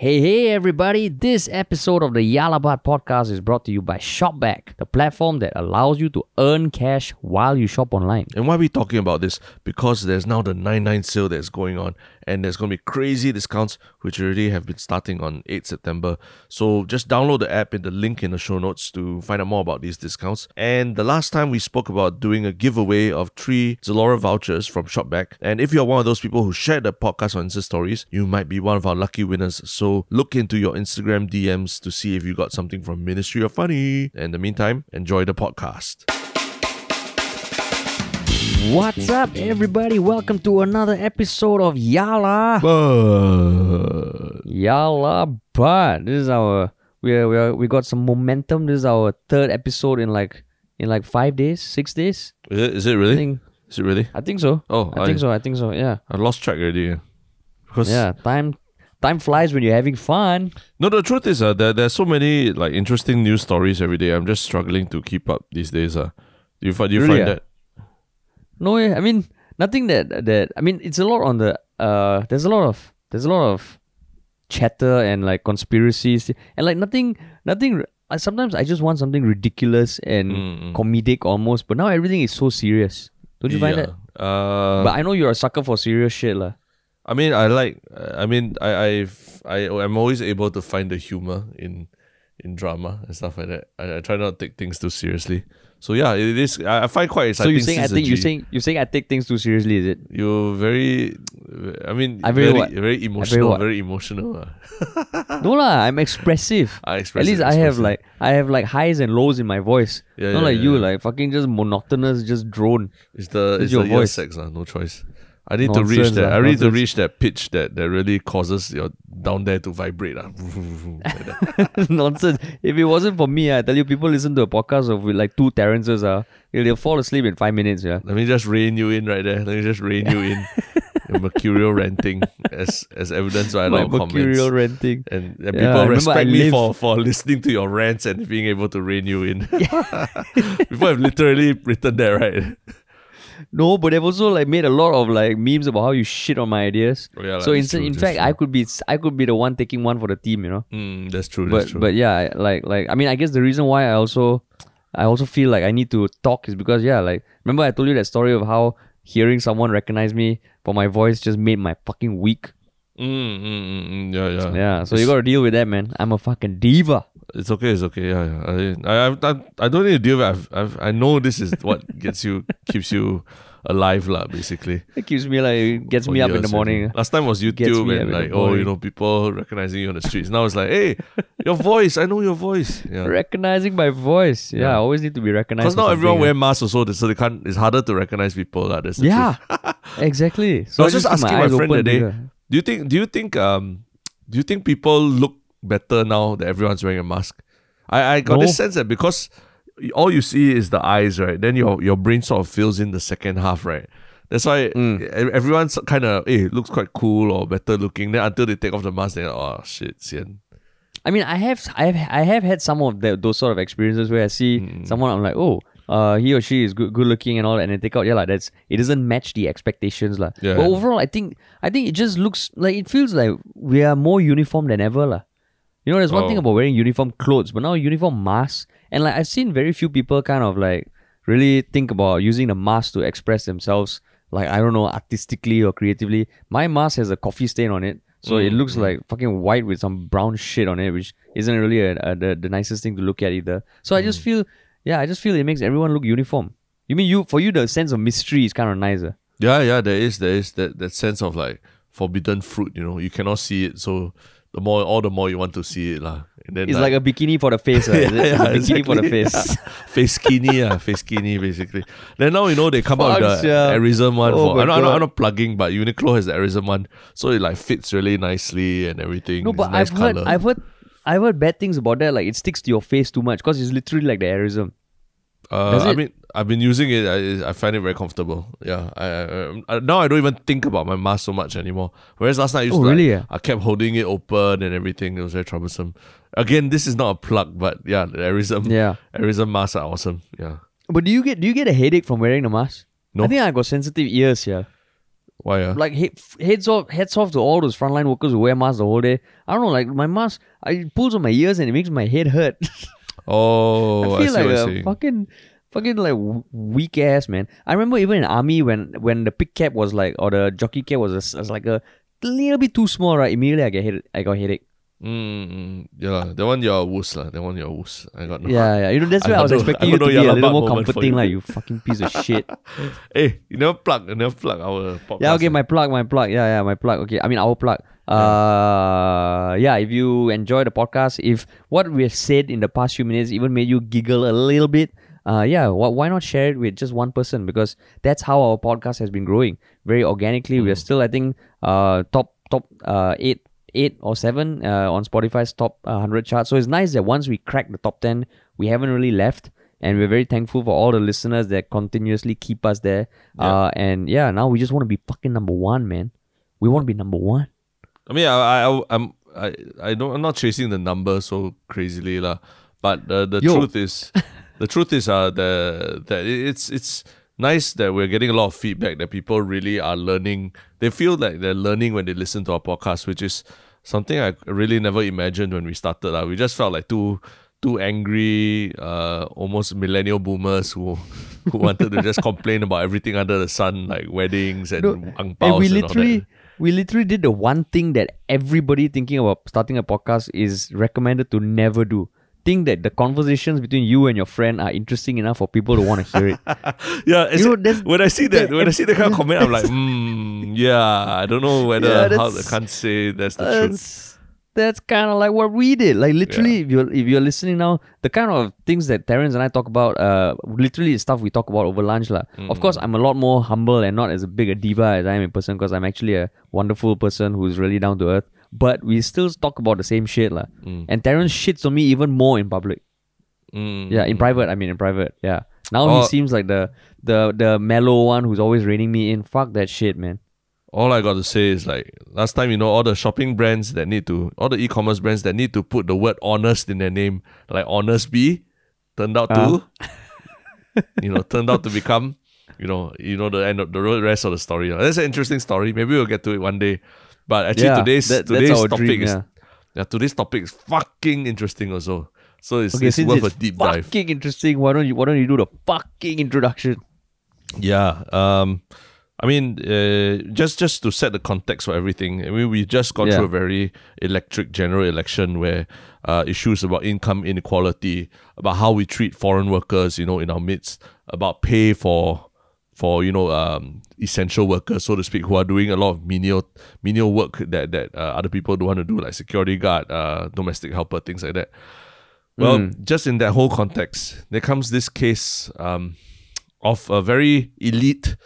Hey, hey, everybody. This episode of the Yalabat podcast is brought to you by Shopback, the platform that allows you to earn cash while you shop online. And why are we talking about this? Because there's now the 99 sale that's going on, and there's going to be crazy discounts, which already have been starting on 8 September. So just download the app in the link in the show notes to find out more about these discounts. And the last time we spoke about doing a giveaway of three Zalora vouchers from Shopback. And if you're one of those people who shared the podcast on Insta Stories, you might be one of our lucky winners. So look into your Instagram DMs to see if you got something from Ministry of Funny. In the meantime, enjoy the podcast. What's up, everybody? Welcome to another episode of Yala. Yala But. This is our we are, we are, we got some momentum. This is our third episode in like in like five days, six days. Is it, is it I really? think Is it really? I think so. Oh, I think so. I think so. Yeah. I lost track already. Because Yeah. Time time flies when you're having fun. No, the truth is, uh, there there's so many like interesting news stories every day. I'm just struggling to keep up these days. Uh. Do you find do you Really, find ah? that? No, eh, I mean nothing that that I mean it's a lot on the uh there's a lot of there's a lot of chatter and like conspiracies and like nothing nothing I, sometimes I just want something ridiculous and Mm, mm. comedic almost but now everything is so serious. Don't you find that? Uh, But I know you're a sucker for serious shit lah. I mean, I like. uh, I mean, I I've, I I'm always able to find the humor in in drama and stuff like that. I, I try not to take things too seriously. So yeah, it is. I, find quite So exciting. you saying I think you G- saying you're saying I take things too seriously, is it? you're very. I mean, I very very very emotional. Very emotional. uh. no lah, I'm expressive. I express. At least it, I have like I have like highs and lows in my voice. Yeah, Not yeah, like yeah, you, yeah. like fucking just monotonous, just drone. It's the It's it's, your the voice. sex, uh, no choice. I need to reach that. ah, I need to reach that pitch that, that really causes your down there to vibrate. Uh. Nonsense. If it wasn't for me, I tell you, people listen to a podcast of with like two Terrences. Uh, they'll fall asleep in five minutes. Yeah. Let me just rein you in right there. Let me just rein you in. Mercurial ranting as as evidence by a lot of mercurial comments. renting. And, and Yeah, people respect me live- for, for listening to your rants and being able to rein you in. people have literally written that, right? No, but they've also like made a lot of like memes about how you shit on my ideas. Oh, yeah, so in, true, in fact, true. I could be I could be the one taking one for the team. You know. Mm, that's true. That's but true. but yeah, like like I mean, I guess the reason why I also I also feel like I need to talk is because yeah, like remember I told you that story of how hearing someone recognize me for my voice just made my fucking week. Mm, mm, mm, mm, yeah, yeah. Yeah, so you got to deal with that, man. I'm a fucking diva. It's okay. It's okay. Yeah, yeah. I, I, I, I don't need to deal with. I've, I've, I know this is what gets you, keeps you alive, lah. Basically, It keeps me like gets for me up in the morning. already. Last time was YouTube me up in and like, oh, you know, people recognizing you on the streets. Now it's like, hey, your voice. I know your voice. Yeah. Recognizing my voice. Yeah, Yeah. I always need to be recognized. Because not everyone wear masks also, so they can't. It's harder to recognize people, lah. That's Yeah, exactly. So I was just asking my, my friend open that day. bigger. Do you think? Do you think? Um, do you think people look better now that everyone's wearing a mask? I, I got No. this sense that because all you see is the eyes, right? Then your your brain sort of fills in the second half, right? That's why Mm. everyone's kind of, hey, looks quite cool or better looking. Then until they take off the mask, then oh shit, sian. I mean, I have, I have, I have had some of the, those sort of experiences where I see Mm. someone, I'm like, oh, uh, he or she is good, good looking and all that, and they take out, yeah, like that's it doesn't match the expectations, lah. Yeah. But overall, I think, I think it just looks like it feels like we are more uniform than ever, lah. You know, there's one thing Oh. about wearing uniform clothes, but now uniform masks, and like I've seen very few people kind of like really think about using the mask to express themselves, like I don't know, artistically or creatively. My mask has a coffee stain on it, so it Mm, looks like fucking white with some brown shit on it, which isn't really a, a, the, the nicest thing to look at either. So I Mm. just feel, yeah, I just feel it makes everyone look uniform. You mean you for you the sense of mystery is kind of nicer. Yeah, yeah, there is there is that that sense of like forbidden fruit. You know, you cannot see it, so the more all the more you want to see it, lah. And then It's like a bikini for the face, right? Is it? yeah, It's a bikini for the exactly. face. face skinny, ah, face skinny, basically. Then now you know they come out with the sia. AIRism one. Oh for, my I'm, not, I'm, not, I'm not plugging, but Uniqlo has the AIRism one, so it like fits really nicely and everything. No, It's but nice I've heard. I've heard, I've heard bad things about that. Like it sticks to your face too much because it's literally like the AIRism. Uh, Does I it? mean, I've been using it. I, I find it very comfortable. Yeah, I, I, I now I don't even think about my mask so much anymore. Whereas last night I used Oh, to, like, really, yeah? I kept holding it open and everything. It was very troublesome. Again, this is not a plug, but yeah, the AIRism, Yeah. AIRism masks are awesome. Yeah. But do you get do you get a headache from wearing the mask? No. I think I got sensitive ears. Yeah. Why? Uh? Like he, heads off, heads off to all those frontline workers who wear masks the whole day. I don't know, like my mask, I pulls on my ears and it makes my head hurt. oh, I I, feel see like a fucking, fucking like weak ass man. I remember even in army when when the pick cap was like or the jockey cap was, a was like a little bit too small, right? Immediately I get hit, I got headache. Mm, yeah, that one you're a wuss lah. That one you're a wuss. I got no. Yeah, yeah. You know that's I why I, was got expecting I you to be a little more comforting, you. like you fucking piece of shit. Hey, you never plug. You never plug our podcast. Yeah, okay, eh? my plug, my plug. Yeah, yeah, my plug. Okay, I mean our plug. Uh, yeah. If you enjoy the podcast, if what we have said in the past few minutes even made you giggle a little bit, uh, yeah, wh- why not share it with just one person? Because that's how our podcast has been growing very organically. We are still, I think, uh, top top uh eight eight or seven uh, on Spotify's top uh, hundred chart. So it's nice that once we crack the top ten, we haven't really left. And we're very thankful for all the listeners that continuously keep us there. Uh, and yeah, now we just want to be fucking number one, man. We want to be number one. I mean, I, I, I'm, I, I don't, I'm not chasing the number so crazily lah. But the the Yo. truth is, the truth is, uh, the that it's it's nice that we're getting a lot of feedback that people really are learning. They feel like they're learning when they listen to our podcast, which is something I really never imagined when we started. lah. We just felt like two two angry, uh, almost millennial boomers who who wanted to just complain about everything under the sun, like weddings and No, ang And we literally we literally did the one thing that everybody thinking about starting a podcast is recommended to never do. Think that the conversations between you and your friend are interesting enough for people to want to hear it. Yeah, it's, know, that's- when I see that, that- when I see that kind of comment, I'm like, hmm, yeah, I don't know whether Yeah, how I can't say that's the truth. that's that's kind of like what we did. Like literally, if you're if you're listening now, the kind of things that Terrence and I talk about, uh, literally is stuff we talk about over lunch, lah. Of course, I'm a lot more humble and not as big a diva as I am in person because I'm actually a wonderful person who's really down to earth. But we still talk about the same shit, lah. Mm. And Terrence shits on me even more in public. Mm. Yeah, in mm, mm. private. I mean, in private. Yeah. Now Oh. he seems like the the the mellow one who's always reining me in. Fuck that shit, man. All I got to say is like last time, you know, all the shopping brands that need to, all the e-commerce brands that need to put the word honest in their name, like honestbee, turned out to, uh. you know, turned out to become, you know, you know the end of the rest of the story. That's an interesting story. Maybe we'll get to it one day. But actually, Yeah, today's that- today's topic dream, is yeah. yeah, today's topic is fucking interesting also. So it's, Okay, it's since worth it's a deep dive. fucking interesting, why don't you why don't you do the fucking introduction? Yeah. Um I mean, uh, just just to set the context for everything. I mean, we've just gone Yeah. through a very electric general election where uh, issues about income inequality, about how we treat foreign workers, you know, in our midst, about pay for for you know um, essential workers, so to speak, who are doing a lot of menial menial work that that uh, other people don't want to do, like security guard, uh, domestic helper, things like that. Well, just in that whole context, there comes this case um, of a very elite,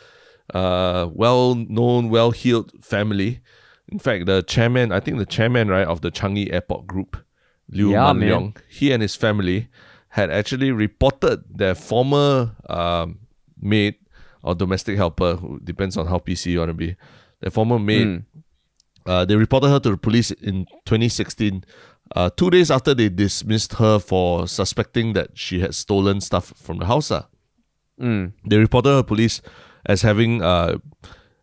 uh, well-known, well-heeled family. In fact, the chairman, I think the chairman, right, of the Changi Airport Group, Liu Yeah, Man. Leong, he and his family had actually reported their former um, maid or domestic helper, who depends on how PC you want to be, The former maid uh, they reported her to the police in 2016, uh, two days after they dismissed her for suspecting that she had stolen stuff from the house. ah. Mm. They reported her to police as having, uh,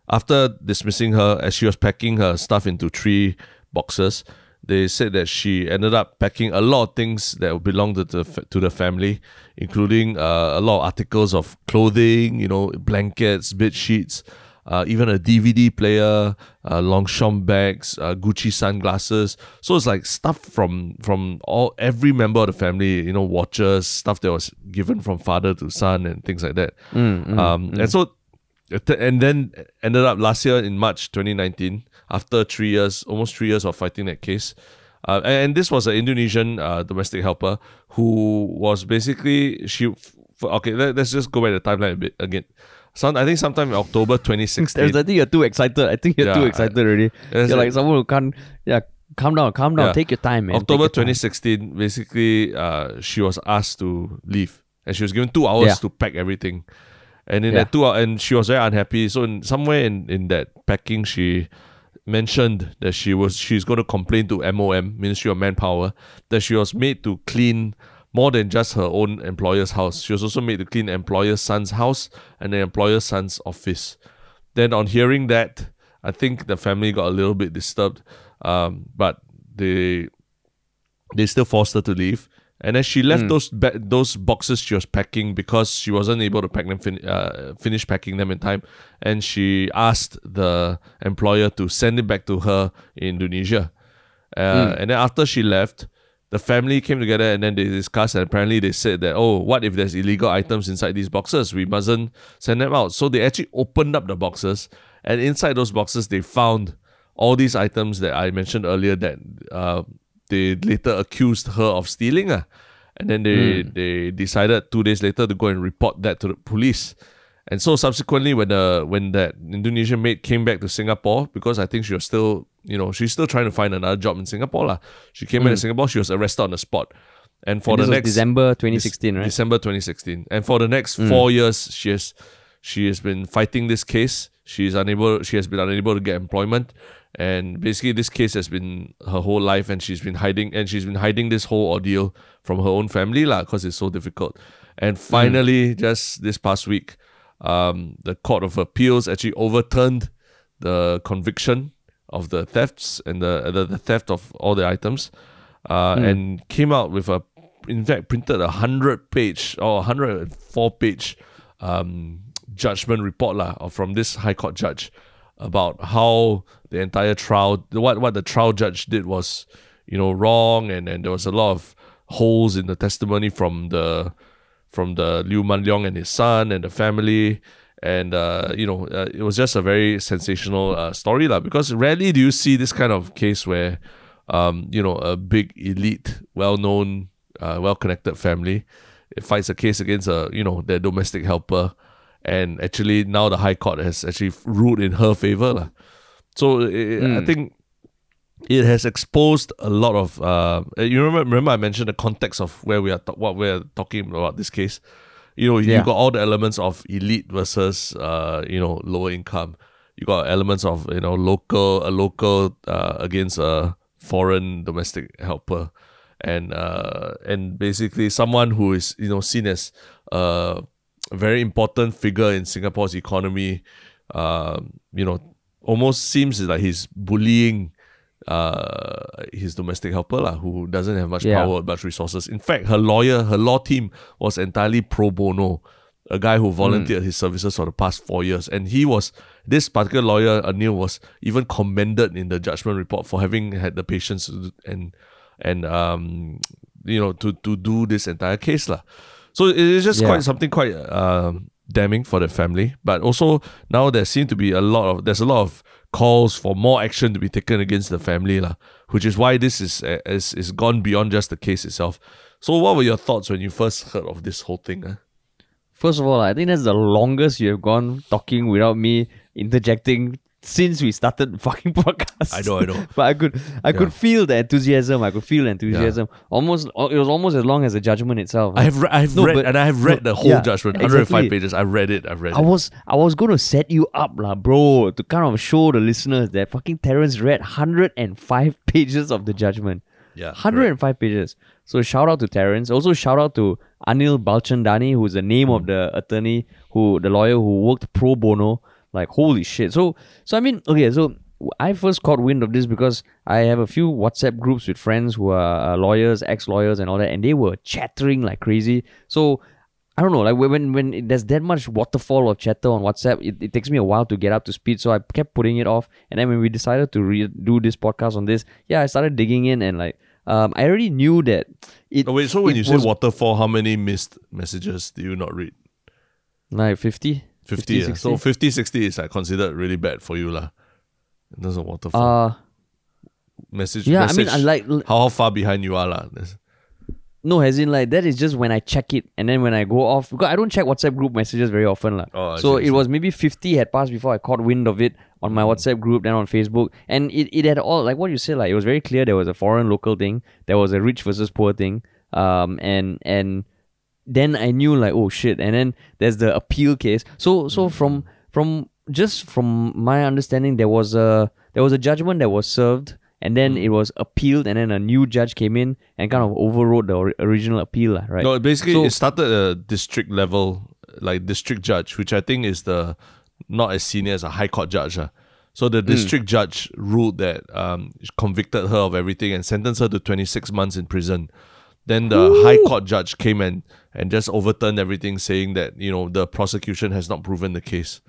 after dismissing her, as she was packing her stuff into three boxes, they said that she ended up packing a lot of things that belonged to the, to the family, including uh, a lot of articles of clothing, you know, blankets, bed sheets, uh, even a DVD player, uh, Longchamp bags, uh, Gucci sunglasses. So it's like stuff from from all every member of the family, you know, watches, stuff that was given from father to son, and things like that. um, And so, and then ended up last year in March 2019, after three years, almost three years of fighting that case. Uh, and, this was an Indonesian uh, domestic helper who was basically she. f- Okay, let, let's just go back the timeline a bit again. Some, I think sometime in October 2016. I think you're too excited. I think you're Yeah, too excited already. You're like- someone who can't. Yeah, calm down, calm down. Yeah. Take your time, man. October your time. 2016, basically, uh, she was asked to leave, and she was given two hours Yeah. to pack everything. And in Yeah. that two hours, and she was very unhappy. So in, somewhere in, in that packing, she mentioned that she was she's going to complain to MOM Ministry of Manpower that she was made to clean more than just her own employer's house. She was also made to clean the employer's son's house and the employer's son's office. then on hearing that, I think the family got a little bit disturbed. Um, but they they still forced her to leave. And then she left those ba- those boxes she was packing because she wasn't able to pack them fin- uh, finish packing them in time, and she asked the employer to send it back to her in Indonesia. Uh, And then after she left, the family came together and then they discussed. And apparently they said that oh, what if there's illegal items inside these boxes? We mustn't send them out. So they actually opened up the boxes, and inside those boxes they found all these items that I mentioned earlier that uh, they later accused her of stealing. Uh. And then they, hmm. they decided two days later to go and report that to the police. And so subsequently, when the when that Indonesian maid came back to Singapore, because I think she was still, you know, she's still trying to find another job in Singapore. lah. She came back to hmm. Singapore, she was arrested on the spot. And for And the next December 2016, right? December 2016. And for the next hmm. four years, she has she has been fighting this case. She's unable. She has been unable to get employment, and basically this case has been her whole life, and she's been hiding, and she's been hiding this whole ordeal from her own family, lah, because it's so difficult. And finally, just this past week, um, the Court of Appeals actually overturned the conviction of the thefts and the the, the theft of all the items, uh, and came out with a, in fact, printed a hundred page or hundred and four page um, judgment report lah, from this High Court judge about how the entire trial, what what the trial judge did was, you know, wrong, and and there was a lot of holes in the testimony from the from the Liew Mun Leong and his son and the family. And uh, you know, uh, it was just a very sensational uh, story, lah. Because rarely do you see this kind of case where, um, you know, a big elite, well-known, uh, well-connected family fights a case against a you know their domestic helper, and actually now the High Court has actually ruled in her favor, lah. So i I think it has exposed a lot of. Uh, you remember? Remember, I mentioned the context of where we are, ta- what we're talking about this case. You know, you Yeah. got all the elements of elite versus, uh, you know, lower income. You got elements of you know local, a local uh, against a foreign domestic helper, and uh, and basically someone who is you know seen as uh, a very important figure in Singapore's economy. Um, you know, almost seems like he's bullying uh his domestic helper lah, who doesn't have much Yeah. power much resources in fact her lawyer her law team was entirely pro bono a guy who volunteered his services for the past four years and he was this particular lawyer Anil was even commended in the judgment report for having had the patience and and um you know to to do this entire case lah. So it is just Yeah. quite something quite um damning for the family but also now there seem to be a lot of there's a lot of calls for more action to be taken against the family lah, which is why this is uh, is is gone beyond just the case itself so what were your thoughts when you first heard of this whole thing ah? First of all, I think that's the longest you have gone talking without me interjecting since we started fucking podcast. I know, I know. but I could, I could feel the enthusiasm. I could feel the enthusiasm. Almost, it was almost as long as the judgment itself. I have re- I have No, read but- and I have no, read the whole yeah, judgment 105 exactly. pages I read it I've read I it was I was gonna set you up lah, bro, to kind of show the listeners that fucking Terrence read 105 pages of the judgment. Yeah, 105 pages. So shout out to Terrence. Also shout out to Anil Balchandani, who's the name Hmm. of the attorney who the lawyer who worked pro bono. Like holy shit. So so I mean okay, so I first caught wind of this because I have a few WhatsApp groups with friends who are uh, lawyers, ex-lawyers, and all that, and they were chattering like crazy. So I don't know, like when when there's that much waterfall of chatter on WhatsApp, it, it takes me a while to get up to speed. So I kept putting it off, and then when we decided to re- do this podcast on this, yeah, I started digging in, and like um, I already knew that it. Oh, wait so when you say was waterfall how many missed messages do you not read like 50? 50, 60? so 50 60 is like considered really bad for you lah in terms of waterfall uh, message yeah, message, I mean, I like how, how far behind you are lah. No, as in like that is just when I check it, and then when I go off because I don't check WhatsApp group messages very often, lah. Oh, I so see, it see. was maybe fifty had passed before I caught wind of it on my WhatsApp group, then on Facebook, and it, it had all like what you said, like it was very clear there was a foreign local thing, there was a rich versus poor thing, um, and and then I knew like oh shit, and then there's the appeal case. So so Mm. from from just from my understanding, there was a there was a judgment that was served. And then Mm. it was appealed, and then a new judge came in and kind of overrode the ori- original appeal, lah, right? No, basically So- it started at a district level, like district judge, which I think is the not as senior as a high court judge. ah. So the district judge ruled that um, convicted her of everything and sentenced her to 26 months in prison. Then the high court judge came and, and just overturned everything, saying that you know the prosecution has not proven the case.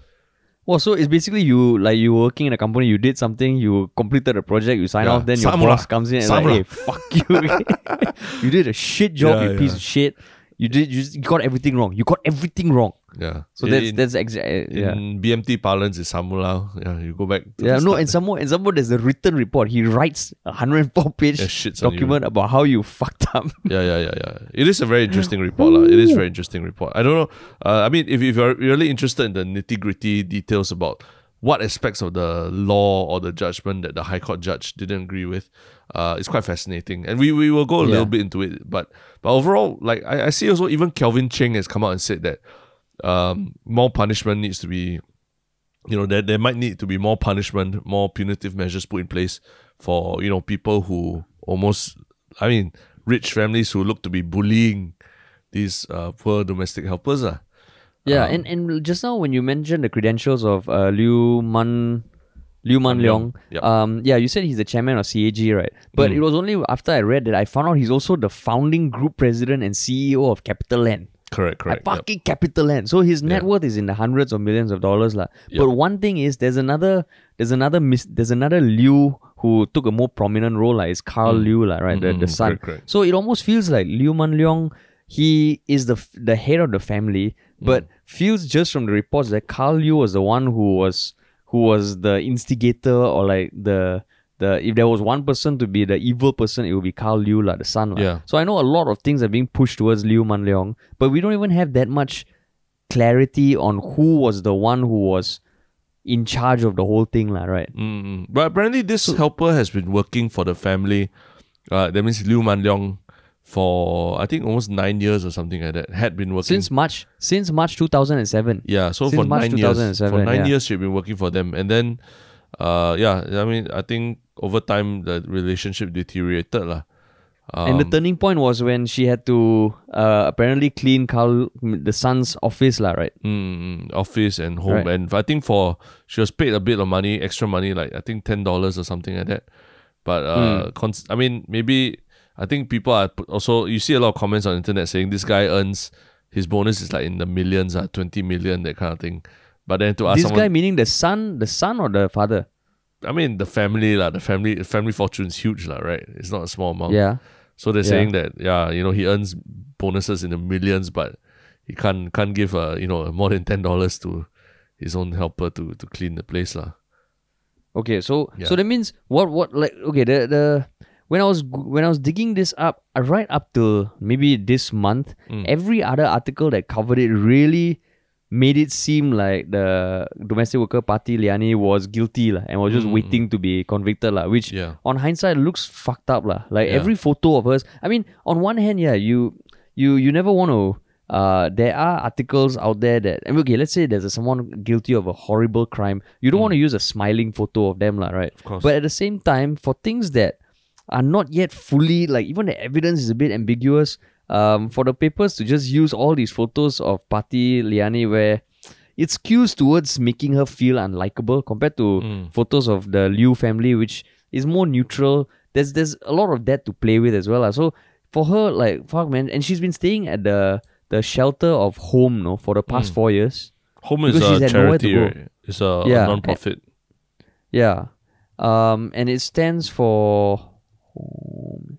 Well, so it's basically you like you working in a company, you did something, you completed a project, you sign Yeah. off, then your boss comes in and like, hey, fuck you. you did a shit job, Yeah, you piece of shit. You did you, got everything wrong. You got everything wrong. Yeah. So that's in, that's exactly yeah. in BMT parlance is Samulao. Yeah, you go back. To Yeah, no, and some more, and some more, there's a written report. He writes a 104 page Yeah, shits on you. document about how you fucked up. Yeah, yeah, yeah, yeah. It is a very interesting report. lah. It is a very interesting report. I don't know. Uh, I mean, if, if you're really interested in the nitty gritty details about what aspects of the law or the judgment that the High Court judge didn't agree with, uh, it's quite fascinating. And we, we will go a Yeah. little bit into it. But but overall, like I, I see also even Calvin Cheng has come out and said that um, more punishment needs to be you know, there, there might need to be more punishment, more punitive measures put in place for, you know, people who almost, I mean, rich families who look to be bullying these uh, poor domestic helpers. Uh. Yeah, Um, and, and just now when you mentioned the credentials of uh, Liew Mun Liew Mun Leong, yep. um, yeah, you said he's the chairman of CAG, right? But Mm. it was only after I read that I found out he's also the founding group president and CEO of CapitaLand. Correct, Like correct. yep. fucking CapitaLand. So his net Yeah. worth is in the hundreds of millions of dollars, lah. Yep. But one thing is, there's another, there's another, mis- there's another Liu who took a more prominent role, like is Karl Liew, lah, right? The, the Mm, son. correct, correct. So it almost feels like Liew Mun Leong, he is the the head of the family, but feels just from the reports that Karl Liew was the one who was who was the instigator or like the the if there was one person to be the evil person, it would be Karl Liew, like the son. Yeah. So I know a lot of things are being pushed towards Liew Mun Leong, but we don't even have that much clarity on who was the one who was in charge of the whole thing, lah, right? Mm, but apparently, this helper has been working for the family. Uh, that means Liew Mun Leong for I think almost nine years or something like that. Had been working Since March since March two thousand and seven. Yeah, so Since for March nine years, for 2007, nine yeah. years she'd been working for them, and then, uh, yeah, I mean, I think over time the relationship deteriorated, lah. and the Um, turning point was when she had to uh, apparently clean Karl the son's office, lah, right? mm, office and home, Right. and I think for she was paid a bit of money, extra money, like I think ten dollars or something like that. But uh, Hmm. cons- I mean, maybe I think people are also you see a lot of comments on the internet saying this guy earns his bonus is like in the millions, uh, twenty million, that kind of thing. But then to ask this someone, guy meaning the son, the son or the father? I mean, the family, lah, the family, family fortune is huge, lah, right? It's not a small amount. Yeah. So they're Yeah. saying that, yeah, you know, he earns bonuses in the millions, but he can't can't give uh, you know more than ten dollars to his own helper to to clean the place, lah. Okay, so Yeah. so that means what what like okay the the when I was when I was digging this up right up till maybe this month, Mm. every other article that covered it really made it seem like the domestic worker Parti Liyani was guilty lah, and was just Mm, waiting to be convicted lah, which Yeah. on hindsight looks fucked up lah. Like Yeah. every photo of hers. I mean, on one hand, yeah, you you you never want to. Uh, there are articles out there that I mean, okay, let's say there's a, someone guilty of a horrible crime. You don't want to use a smiling photo of them, lah, right? Mm. Of course. But at the same time, for things that are not yet fully like even the evidence is a bit ambiguous. Um, for the papers to just use all these photos of Parti Liyani where it skews towards making her feel unlikable compared to Mm. photos of the Liew family, which is more neutral. There's there's a lot of that to play with as well. So for her, like fuck man, and she's been staying at the the shelter of home, no, for the past Mm. four years. Home is a had nowhere to charity, right? It's a, Yeah, a non-profit. Yeah. Um, and it stands for. Um,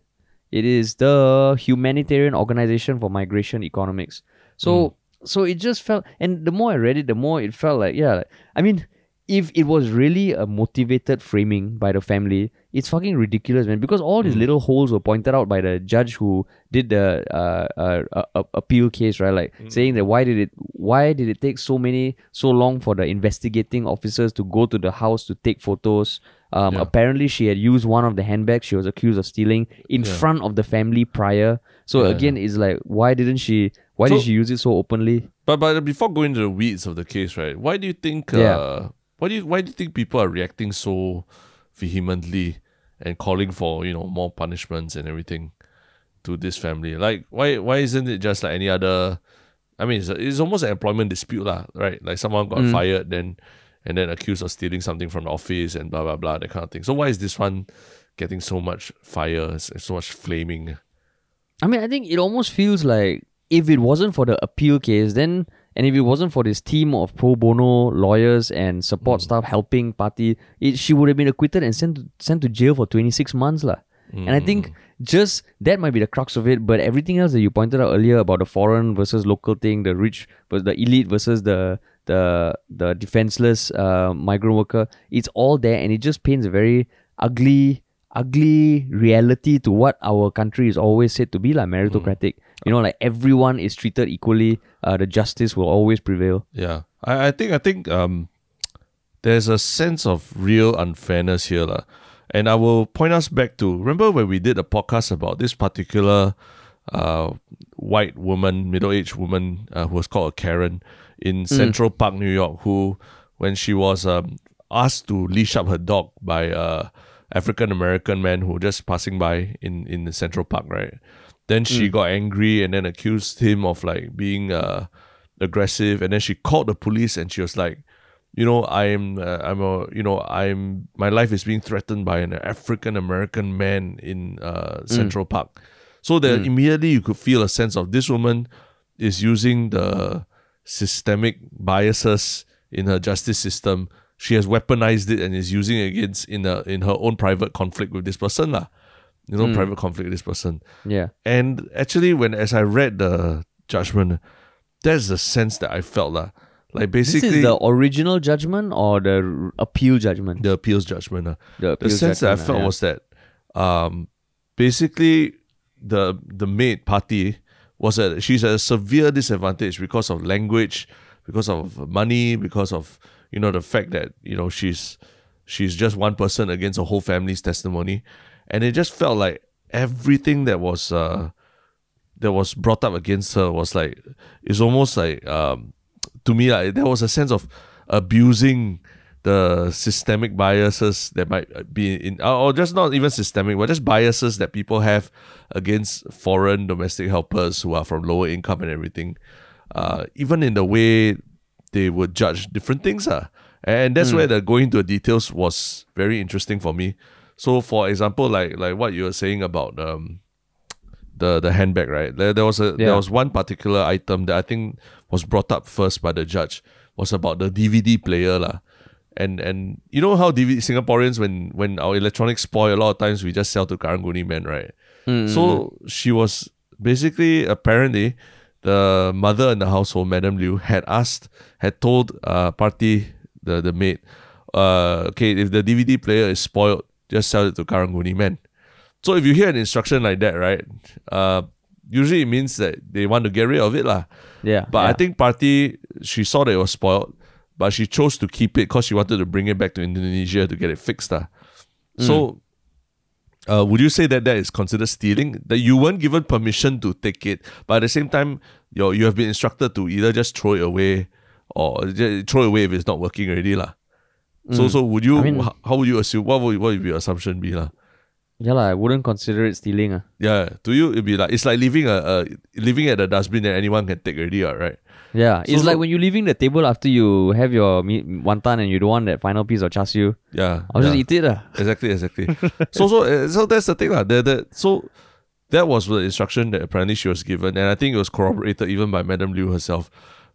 It is the Humanitarian Organization for Migration Economics. So, so it just felt, and the more I read it, the more it felt like, yeah. like- I mean, if it was really a motivated framing by the family, it's fucking ridiculous, man. Because all these little holes were pointed out by the judge who did the uh, uh, uh, uh, appeal case, right? Like saying that why did it why did it take so many so long for the investigating officers to go to the house to take photos? Um, Yeah. Apparently, she had used one of the handbags she was accused of stealing in Yeah. front of the family prior. So Yeah, again, it's like why didn't she? Why So- did she use it so openly? But but before going into the weeds of the case, right? Why do you think? Yeah. Uh, why do you why do you think people are reacting so vehemently and calling for you know more punishments and everything to this family? Like why why isn't it just like any other I mean, it's, a, it's almost an employment dispute, lah, right? Like someone got Mm. fired, then and then accused of stealing something from the office and blah blah blah that kind of thing. So why is this one getting so much fire, so much flaming? I mean, I think it almost feels like if it wasn't for the appeal case, then and if it wasn't for this team of pro bono lawyers and support mm. staff helping Parti, it, she would have been acquitted and sent to, sent to jail for 26 months. lah. And I think mm. just that might be the crux of it, but everything else that you pointed out earlier about the foreign versus local thing, the rich versus the elite versus the the the defenseless uh, migrant worker, it's all there and it just paints a very ugly ugly reality to what our country is always said to be like meritocratic. You know, like everyone is treated equally. Uh, the justice will always prevail. Yeah, I, I think I think um, there's a sense of real unfairness here, lah. And I will point us back to remember when we did a podcast about this particular uh, white woman, middle aged woman uh, who was called a Karen in Central Park, New York, who when she was um, asked to leash up her dog by a African American man who was just passing by in in the Central Park, right? Then she got angry and then accused him of like being uh, aggressive, and then she called the police and she was like, you know, I'm uh, I'm a you know I'm my life is being threatened by an African American man in uh, Central Park. So that immediately you could feel a sense of this woman is using the systemic biases in her justice system. She has weaponized it and is using it against in a in her own private conflict with this person lah. You know, private conflict with this person. Yeah. And actually, when as I read the judgment, that's the sense that I felt lah. Like basically, This is the original judgment or the appeal judgment? the appeals judgment. lah. The, the appeal sense that I judgment, felt yeah. was that um, basically the the maid Parti was at she's at a severe disadvantage because of language, because of money, because of you know the fact that you know she's she's just one person against a whole family's testimony, and it just felt like everything that was uh, that was brought up against her was like it's almost like um, to me like there was a sense of abusing the systemic biases that might be in or just not even systemic but just biases that people have against foreign domestic helpers who are from lower income and everything uh, even in the way they would judge different things uh. and that's where the going into the details was very interesting for me so for example like like what you were saying about um the the handbag, right? There, there was a there was one particular item that I think was brought up first by the judge was about the DVD player lah. And and you know how DVD Singaporeans when when our electronics spoil a lot of times we just sell to Karanguni men right? So she was basically apparently the mother in the household, Madam Liew, had asked had told uh Parti the the maid, uh okay, if the DVD player is spoiled, just sell it to Karanguni men So if you hear an instruction like that, right, uh, usually it means that they want to get rid of it, lah. Yeah. But I think Parti she saw that it was spoiled, but she chose to keep it because she wanted to bring it back to Indonesia to get it fixed, lah. So, uh, would you say that that is considered stealing? That you weren't given permission to take it, but at the same time, you you have been instructed to either just throw it away or throw it away if it's not working already, lah. So, so would you? I mean- how, how would you assume? What would what would your assumption be, lah? yeah, lah, I wouldn't consider it stealing. Uh. Yeah, to you it'd be like it's like leaving a, a leaving at a dustbin that anyone can take already, uh, right? Yeah, So- it's like when you're leaving the table after you have your meat wonton and you don't want that final piece of char siu. Yeah, I'll yeah. just eat it. Uh. exactly, exactly. so so uh, so that's the thing, lah. The, the so that was the instruction that apparently she was given, and I think it was corroborated even by Madam Liew herself.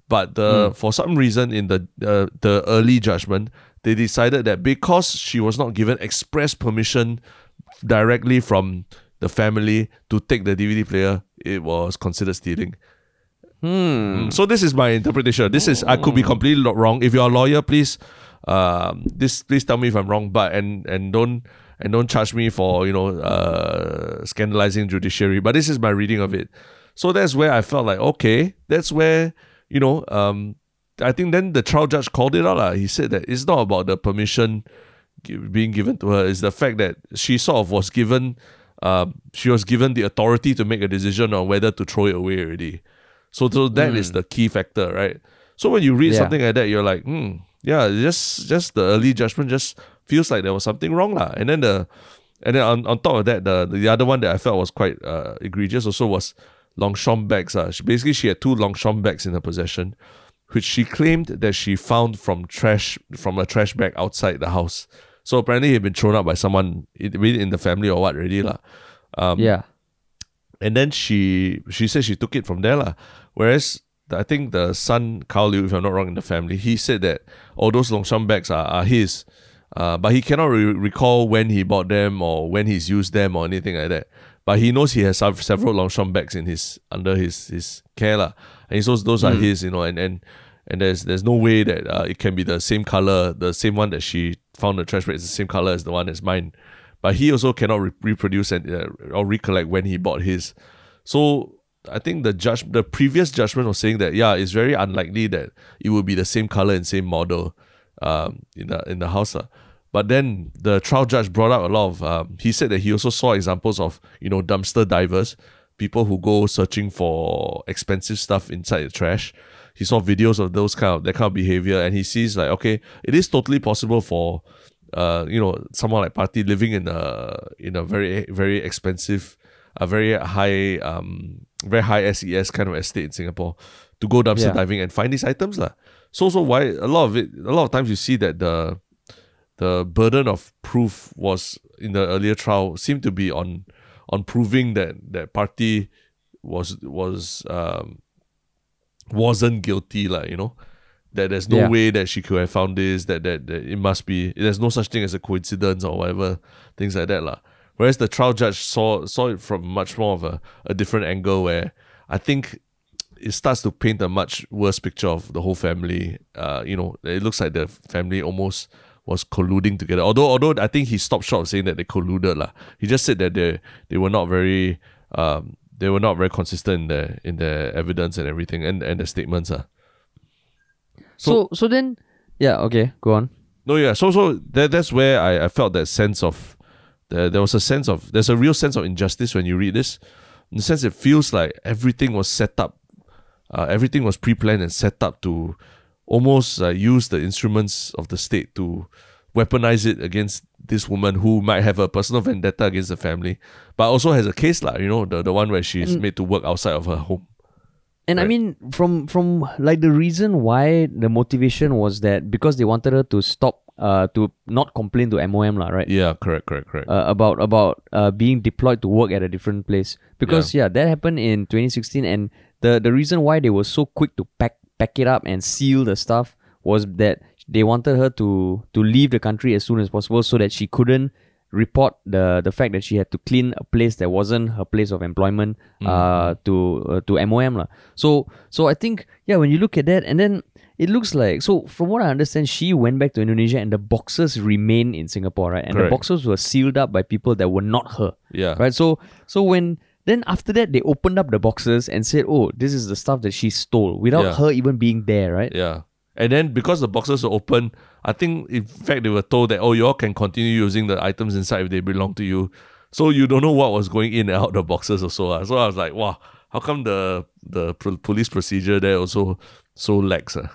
But the for some reason in the uh, the early judgment, they decided that because she was not given express permission directly from the family to take the DVD player, it was considered stealing. Hmm. Mm, So this is my interpretation. This is I could be completely wrong. If you're a lawyer, please, um, this please tell me if I'm wrong. But and and don't and don't charge me for you know uh, scandalizing judiciary. But this is my reading of it. So that's where I felt like okay, that's where you know um, I think then the trial judge called it out. He said that it's not about the permission being given to her. It's the fact that she sort of was given. Um, she was given the authority to make a decision on whether to throw it away already. So, so that is the key factor, right? So when you read Yeah. something like that, you're like, hmm, yeah, just just the early judgment just feels like there was something wrong, lah. And then the and then on, on top of that, the the other one that I felt was quite uh, egregious also was Longchamp bags. Uh. She, basically, she had two Longchamp bags in her possession, which she claimed that she found from trash from a trash bag outside the house. So apparently, it had been thrown out by someone in, in the family or what, already lah. Um, yeah. And then she she said she took it from there lah. Whereas the, I think the son Karl Liew, if I'm not wrong, in the family, he said that all those Longchamp bags are, are his, uh, but he cannot re- recall when he bought them or when he's used them or anything like that. But he knows he has sev- several Longchamp bags in his under his his care lah, and he knows those are Mm. his, you know, and and and there's there's no way that uh, it can be the same color, the same one that she found the trash bag is the same color as the one that's mine. But he also cannot re- reproduce and uh, or recollect when he bought his. So I think the judge, the previous judgment was saying that yeah, it's very unlikely that it would be the same color and same model, um, in the in the house. lah. But then the trial judge brought up a lot of. Um, he said that he also saw examples of you know dumpster divers, people who go searching for expensive stuff inside the trash. He saw videos of those kind of that kind of behavior, and he sees like okay, it is totally possible for, uh, you know, someone like Parti living in a in a very very expensive, a very high um very high SES kind of estate in Singapore, to go dumpster Yeah. diving and find these items lah. So so why a lot of it a lot of times you see that the the burden of proof was in the earlier trial seemed to be on on proving that that Parti was was um wasn't guilty like you know that there's no Yeah. way that she could have found this that, that that it must be there's no such thing as a coincidence or whatever things like that lah. whereas the trial judge saw saw it from much more of a, a different angle where I think it starts to paint a much worse picture of the whole family. Uh, you know, it looks like the family almost was colluding together. Although, although I think he stopped short of saying that they colluded lah. He just said that they they were not very um they were not very consistent in their in their evidence and everything and and their statements ah. So so then yeah, okay, go on. No, yeah. So, so that, that's where I, I felt that sense of there, there was a sense of there's a real sense of injustice when you read this. In the sense, it feels like everything was set up, uh, everything was pre-planned and set up to almost uh, use the instruments of the state to weaponize it against this woman who might have a personal vendetta against the family, but also has a case like you know the the one where she's And- made to work outside of her home. And I mean, from from like the reason why the motivation was that because they wanted her to stop, uh, to not complain to MOM lah, right? Yeah, correct, correct, correct. Uh, about about uh being deployed to work at a different place because yeah, that happened in 2016, and the the reason why they were so quick to pack pack it up and seal the stuff was that they wanted her to to leave the country as soon as possible so that she couldn't report the the fact that she had to clean a place that wasn't her place of employment uh to uh, to MOM lah. So so I think yeah when you look at that and then it looks like so from what I understand she went back to Indonesia and the boxes remain in Singapore right? And the boxes were sealed up by people that were not her. Yeah, right? So so when then after that they opened up the boxes and said oh this is the stuff that she stole without Yeah. her even being there right? Yeah. And then because the boxes were open, I think in fact they were told that oh you all can continue using the items inside if they belong to you. So you don't know what was going in and out of the boxes also. ah. So I was like, wow, how come the the police procedure there also so lax? ah?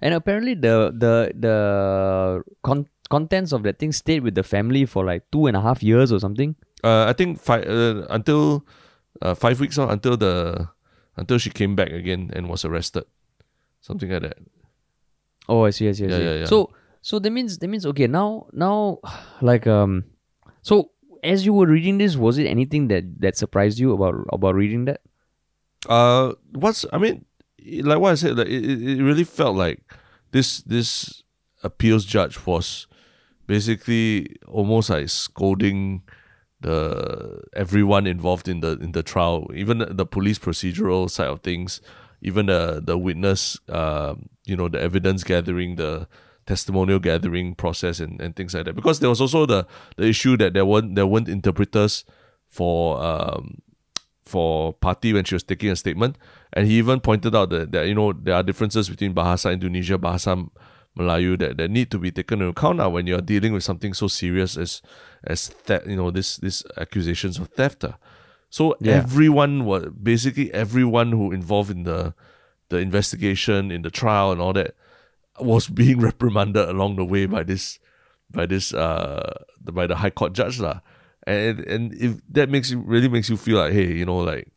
And apparently the the the con- contents of that thing stayed with the family for like two and a half years or something. Uh, I think five uh, until uh, five weeks on until the until she came back again and was arrested, something like that. Oh, I see, I see, I see. yeah, yeah. So so that means that means okay now now like um so as you were reading this, was it anything that that surprised you about about reading that? Uh, what's I mean, like what I said, like it, it really felt like this this appeals judge was basically almost like scolding the everyone involved in the in the trial, even the police procedural side of things, even the the witness, um, you know, the evidence gathering, the testimonial gathering process, and, and things like that. Because there was also the the issue that there weren't there weren't interpreters for um for Parti when she was taking a statement, and he even pointed out that, that you know there are differences between Bahasa Indonesia, Bahasa Melayu that, that need to be taken into account now when you're dealing with something so serious as as you know this this accusations of theft. ah. So Yeah. everyone was basically everyone who involved in the the investigation, in the trial, and all that was being reprimanded along the way by this by this uh by the high court judge lah. And and if that makes you really makes you feel like hey you know like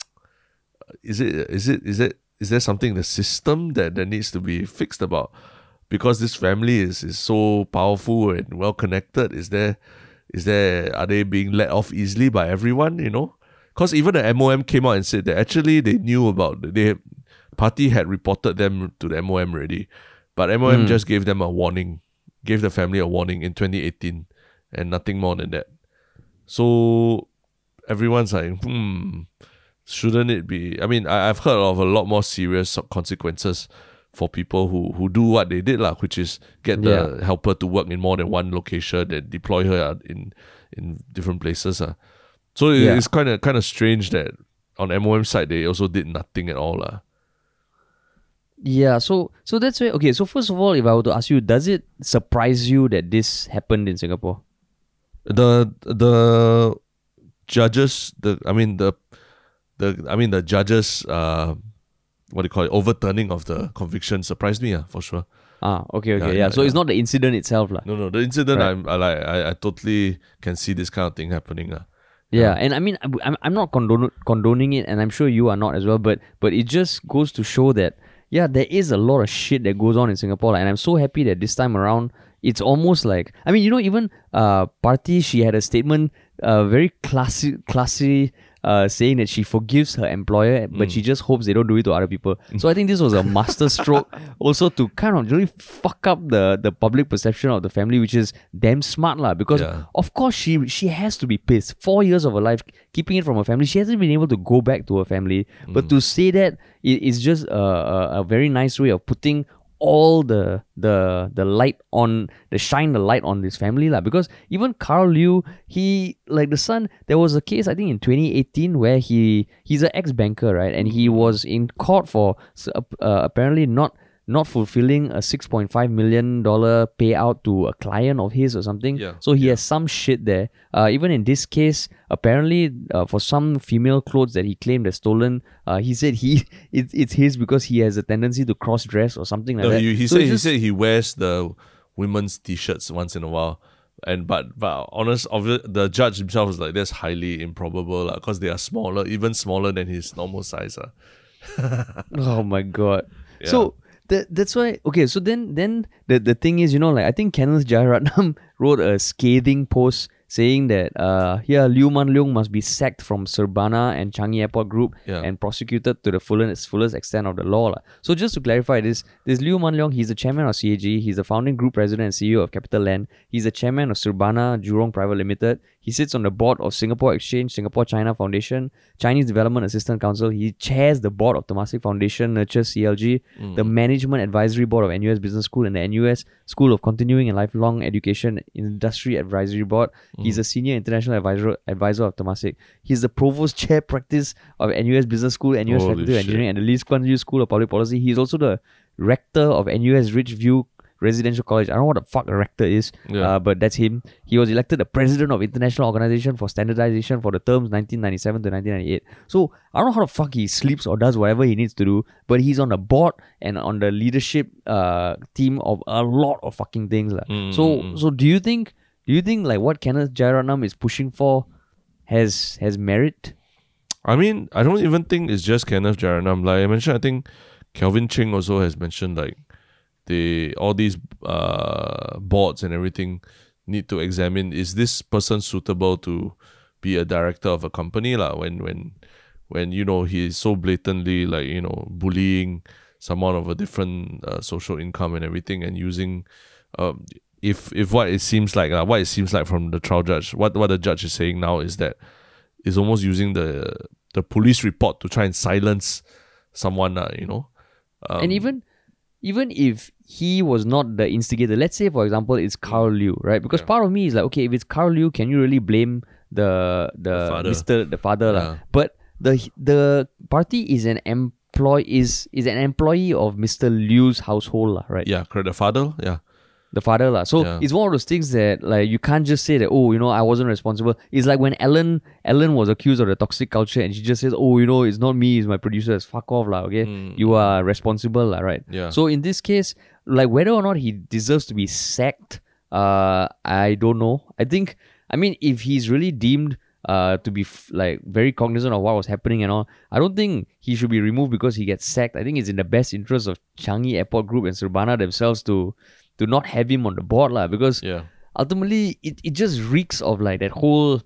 is it is it is it is there something in the system that, that needs to be fixed about? Because this family is, is so powerful and well connected, is there is there are they being let off easily by everyone, you know? Because even the MOM came out and said that actually they knew about they Parti had reported them to the MOM already. But MOM Mm. just gave them a warning, gave the family a warning in 2018 and nothing more than that. So everyone's like, hmm, shouldn't it be? I mean, I, I've heard of a lot more serious consequences for people who, who do what they did, lah, which is get the helper to work in more than one location and deploy her in in different places. Uh. So it- Yeah. it's kind of kind of strange that on MOM side they also did nothing at all. lah. Yeah, so so that's why okay, so first of all, if I were to ask you, does it surprise you that this happened in Singapore? the the judges the I mean the the I mean the judges uh what do you call it overturning of the conviction surprised me uh, for sure. Ah, okay, okay, Yeah, yeah. yeah, so it's not the incident itself, lah. No no the incident Right. I'm I like I, I totally can see this kind of thing happening. Uh. Yeah, and I mean, I'm- I'm not condone, condoning it, and I'm sure you are not as well. But but it just goes to show that yeah, there is a lot of shit that goes on in Singapore, and I'm so happy that this time around it's almost like I mean, you know, even uh, Parti she had a statement, uh, very classy, classy. Uh, saying that she forgives her employer, but she mm. just hopes they don't do it to other people. Mm. So I think this was a master stroke, also to kind of really fuck up the the public perception of the family, which is damn smart lah. Because Yeah. of course she she has to be pissed. Four years of her life keeping it from her family, she hasn't been able to go back to her family. But mm. to say that it is just a, a, a very nice way of putting all the the the light on the shine the light on this family lah. Because even Karl Liew, he like the son. There was a case I think in 2018 where he he's an ex banker right, and he was in court for uh, apparently not not fulfilling a 6.5 million dollar payout to a client of his or something Yeah, so he has some shit there uh, even in this case apparently uh, for some female clothes that he claimed as stolen uh, he said he it's, it's his because he has a tendency to cross dress or something like No, that he, he So said he just- said he wears the women's t-shirts once in a while. And but but honest, the judge himself was like that's highly improbable because they are smaller, even smaller than his normal size. Uh. Oh my god. So that that's why okay, so then then the the thing is, you know, like I think Kenneth Jeyaretnam wrote a scathing post saying that uh here Liew Mun Leong must be sacked from Surbana and Changi Airport Group Yeah. and prosecuted to the fullest fullest extent of the law. lah. So just to clarify this, this Liew Mun Leong, he's the chairman of CAG, he's the founding group president and CEO of CapitaLand, he's the chairman of Surbana Jurong Private Limited, he sits on the board of Singapore Exchange, Singapore China Foundation, Chinese Development Assistance Council. He chairs the board of Temasek Foundation, Nurture CLG, the mm. Management Advisory Board of NUS Business School, and the NUS School of Continuing and Lifelong Education Industry Advisory Board. He's mm. a senior international advisor advisor of Temasek. He's the provost chair practice of NUS Business School, NUS Holy Faculty of. Engineering, and the Lee Kuan Yew School of Public Policy. He's also the rector of NUS Ridgeview Residential College. I don't know what the fuck a rector is, Yeah. uh, but that's him. He was elected the president of International Organization for Standardization for the terms 1997 to 1998. So I don't know how the fuck he sleeps or does whatever he needs to do, but he's on the board and on the leadership uh, team of a lot of fucking things. Mm, So mm, mm. so do you think do you think like what Kenneth Jeyaretnam is pushing for has has merit? I mean, I don't even think it's just Kenneth Jeyaretnam. Like I mentioned, I think Calvin Cheng also has mentioned like they all these uh boards and everything need to examine is this person suitable to be a director of a company lah? When when when you know he's so blatantly like you know bullying someone of a different uh, social income and everything and using um if if what it seems like uh, what it seems like from the trial judge what what the judge is saying now is that is almost using the the police report to try and silence someone uh, you know? Um, and even even if he was not the instigator, let's say for example it's Karl Liew, right? Because Yeah. part of me is like, okay, if it's Karl Liew, can you really blame the the, father. Mr. the father? Yeah. But the the party is an employee is is an employee of Mr. Liew's household, right? yeah correct the father yeah The father, lah. So Yeah. it's one of those things that like you can't just say that, oh, you know, I wasn't responsible. It's like when Ellen Ellen was accused of the toxic culture and she just says, Oh, you know, it's not me, it's my producer, it's fuck off, lah, okay? Mm, You are responsible, lah, right? Yeah. So in this case, like whether or not he deserves to be sacked, uh, I don't know. I think I mean if he's really deemed uh, to be f- like very cognizant of what was happening and all. I don't think he should be removed because he gets sacked. I think it's in the best interest of Changi Airport Group and Surbana themselves to to not have him on the board lah. Because Yeah. ultimately, it, it just reeks of like that whole.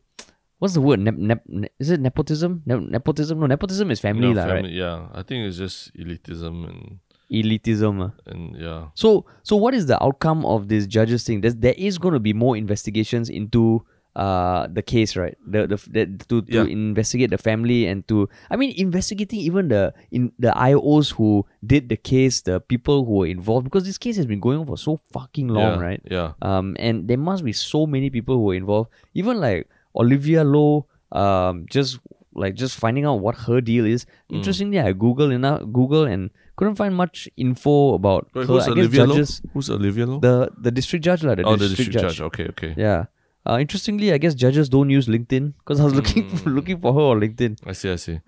What's the word? Nep, nep, ne- is it nepotism? Ne- nepotism? No, nepotism is family, No, lah, right? Yeah. I think it's just elitism and Elitism. and yeah. So, so what is the outcome of this judges thing? There's, there is going to be more investigations into uh the case, right? The the, the to, to Yeah. investigate the family and to I mean investigating even the in the IOs who did the case, the people who were involved because this case has been going on for so fucking long, yeah, right? Yeah. Um, and there must be so many people who were involved. Even like Olivia Low, um, just like just finding out what her deal is. Mm. Interestingly, I Google enough Google and couldn't find much info about Wait, her. who's I guess Olivia Low? judges, Who's Olivia Low? the the district judge, lah. The, oh, district, the district judge. Okay, okay. Yeah. Uh, interestingly, I guess judges don't use LinkedIn because I was looking Mm. looking for her on LinkedIn. I see. I see.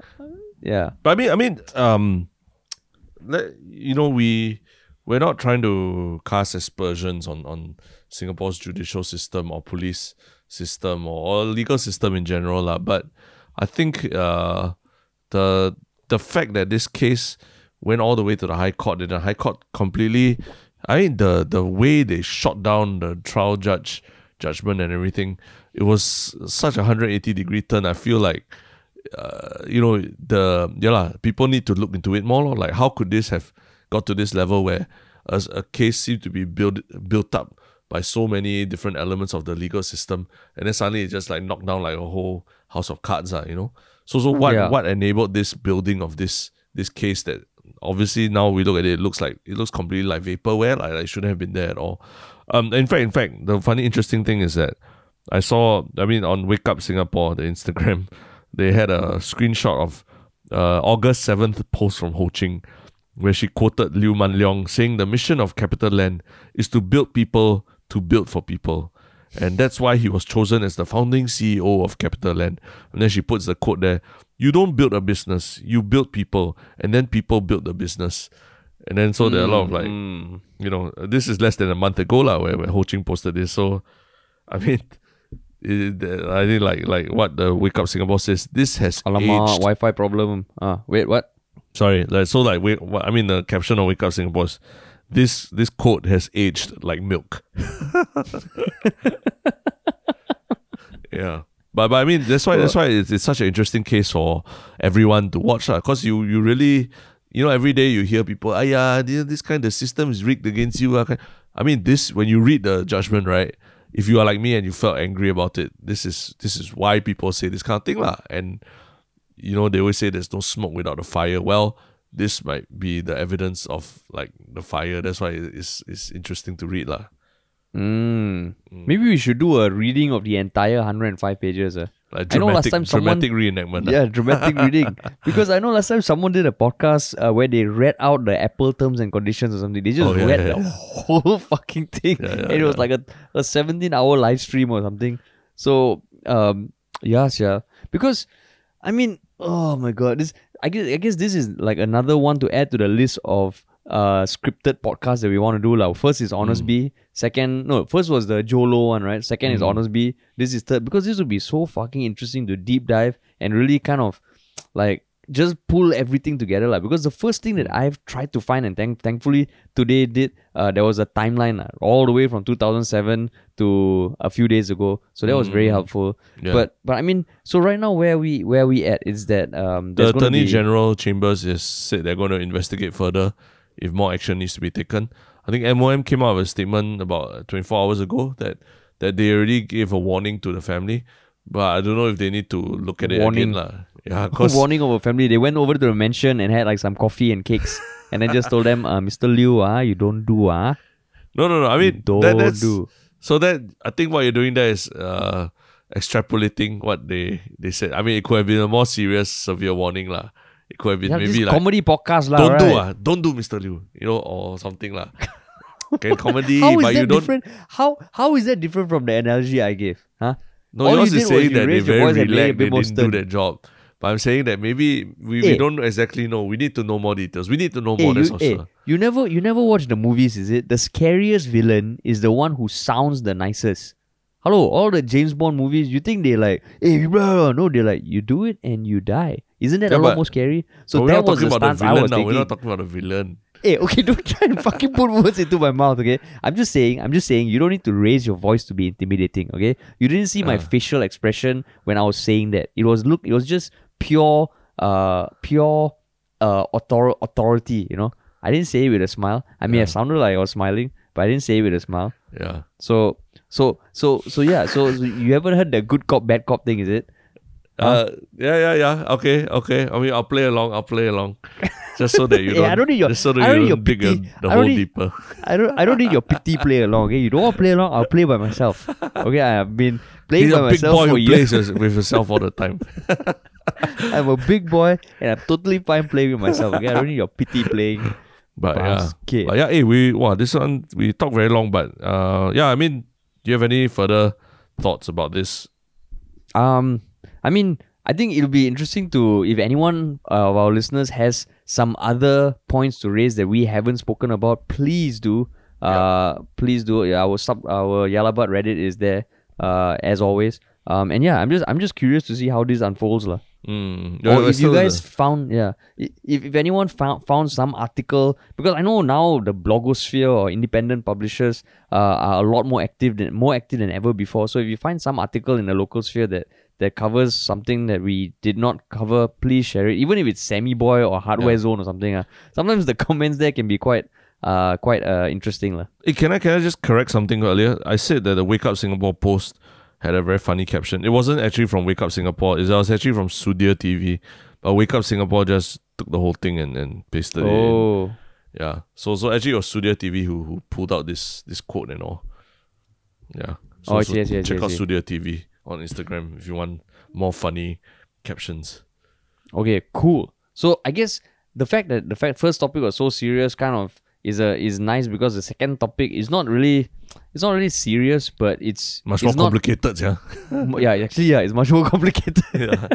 Yeah. But I mean, I mean, um, let, you know, we we're not trying to cast aspersions on on Singapore's judicial system or police system or, or legal system in general, lah. But I think uh, the the fact that this case went all the way to the High Court and the High Court completely, I mean, the the way they shot down the trial judge judgment and everything, it was such a hundred eighty degree turn. I feel like uh, you know the yeah lah, people need to look into it more lor. like how could this have got to this level where a, a case seemed to be built built up by so many different elements of the legal system and then suddenly it just like knocked down like a whole house of cards uh, you know so so what Yeah. what enabled this building of this this case that obviously now we look at it, it looks like it looks completely like vaporware like, it shouldn't have been there at all um in fact in fact the funny interesting thing is that I saw, I mean, on Wake Up Singapore, the Instagram, they had a screenshot of uh, August 7th post from Ho Ching, where she quoted Liew Mun Leong saying the mission of CapitaLand is to build people to build for people. And that's why he was chosen as the founding CEO of CapitaLand. And then she puts the quote there You don't build a business, you build people, and then people build the business. And then so there are a lot of like, Mm. you know, this is less than a month ago lah, where, where Ho Ching posted this. So, I mean, it, I think like like what the Wake Up Singapore says, this has Alamak, aged. Wi-Fi problem. Ah, wait, what? Sorry, like so like wait, I mean the caption of Wake Up Singapore is, this this quote has aged like milk. yeah. But, but I mean that's why that's why it's, it's such an interesting case for everyone to watch because you you really you know every day you hear people ah yeah this, kind of system is rigged against you I mean this when you read the judgment right if you are like me and you felt angry about it this is this is why people say this kind of thing lah and you know they always say there's no smoke without a fire well this might be the evidence of like the fire that's why it's it's interesting to read lah Mm. Maybe we should do a reading of the entire 105 pages. Uh. like I know last time someone- dramatic reenactment ah. Yeah, dramatic reading. Because I know last time someone did a podcast uh, where they read out the Apple terms and conditions or something. They just Oh, yeah, read yeah, the yeah. whole fucking thing. And it was like a, a 17 hour live stream or something. So, um, yes, yeah. Because, I mean, oh my god, this I guess I guess this is like another one to add to the list of uh scripted podcasts that we want to do. Like first is Honest Mm. B. Second, no, first was the Jolo one, right? Second is Mm. honestbee. This is third because this would be so fucking interesting to deep dive and really kind of like just pull everything together like because the first thing that I've tried to find and thank thankfully today did uh, there was a timeline lah, all the way from 2007 to a few days ago so that was very Mm. helpful Yeah. but but I mean so right now where we where we at is that um the attorney be, general chambers has said they're going to investigate further if more action needs to be taken i think MOM came out with a statement about 24 hours ago that that they already gave a warning to the family but i don't know if they need to look at it Warning. again lah. Yeah because warning of a family they went over to the mansion and had like some coffee and cakes and then just told them uh, Mr. Liew ah you don't do ah no no no i mean don't that, that's do so that i think what you're doing there is uh extrapolating what they they said i mean it could have been a more serious severe warning lah it could have been yeah, maybe like comedy podcast lah don't right? do ah, don't do Mr. Liew, you know, or something lah. Can comedy, How is but that you don't. different? How how is that different from the analogy I gave? Huh? No, All yours you is saying that they very voice and made a relaxed, they didn't do their job. But I'm saying that maybe we, we Eh. don't exactly know. We need to know more details. We need to know Hey, more. That's you, for hey, sure. you never you never watch the movies, is it? The scariest villain is the one who sounds the nicest. Hello, all the James Bond movies, you think they like, hey, bro, no, they're like, you do it and you die. Isn't that Yeah, a lot more scary? So that not was talking the about the stance I villain was now. taking. We're not talking about the villain. Hey, okay, don't try and fucking put words into my mouth, okay? I'm just saying, I'm just saying, you don't need to raise your voice to be intimidating, okay? You didn't see my Uh. facial expression when I was saying that. It was look, it was just pure, uh, pure, uh, author- authority, you know. I didn't say it with a smile. I mean, I Yeah. sounded like I was smiling, but I didn't say it with a smile. Yeah. So, so, so, so, yeah. So, so you haven't heard the good cop, bad cop thing, is it? Uh, yeah, yeah, yeah. Okay, okay. I mean, I'll play along. I'll play along, just so that you don't. yeah, I don't need your- just so that I don't you need your don't dig a, pity. the I don't hole need- deeper. I don't, I don't need your pity play along. Okay, you don't want to play along. I'll play by myself. Okay, I have been playing He's by a big myself boy for who years. plays with himself all the time. I'm a big boy and I'm totally fine playing with myself. Okay, I don't need your pity playing. But yeah, Basket. but yeah. Hey, we wow, this one we talked very long, but uh, yeah. I mean, do you have any further thoughts about this? Um, I mean, I think it'll be interesting to if anyone of our listeners has some other points to raise that we haven't spoken about. Please do. Uh, please do. Yeah, our sub, our Yalabat Reddit is there. Uh, as always. Um, and yeah, I'm just I'm just curious to see how this unfolds, lah. Mm, or if you guys the- found yeah if, if anyone found found some article because i know now the blogosphere or independent publishers uh, are a lot more active than more active than ever before so if you find some article in the local sphere that that covers something that we did not cover please share it even if it's Sammyboy or hardware Yeah. zone or something uh, sometimes the comments there can be quite uh quite uh interesting. Hey, can I can I just correct something earlier? I said that the Wake Up Singapore post had a very funny caption. It wasn't actually from Wake Up Singapore. It was actually from Sudhir TV. But Wake Up Singapore just took the whole thing and, and pasted it. In. oh Yeah. So so actually it was Sudhir TV who who pulled out this this quote and all. Yeah. So, Oh, so see, I see, I see, check I out. Sudhir TV on Instagram if you want more funny captions. Okay, cool. So I guess the fact that the fact first topic was so serious kind of is a is nice because the second topic is not really it's not really serious, but it's Much it's more not, complicated, yeah. yeah, actually, yeah, it's much more complicated. yeah.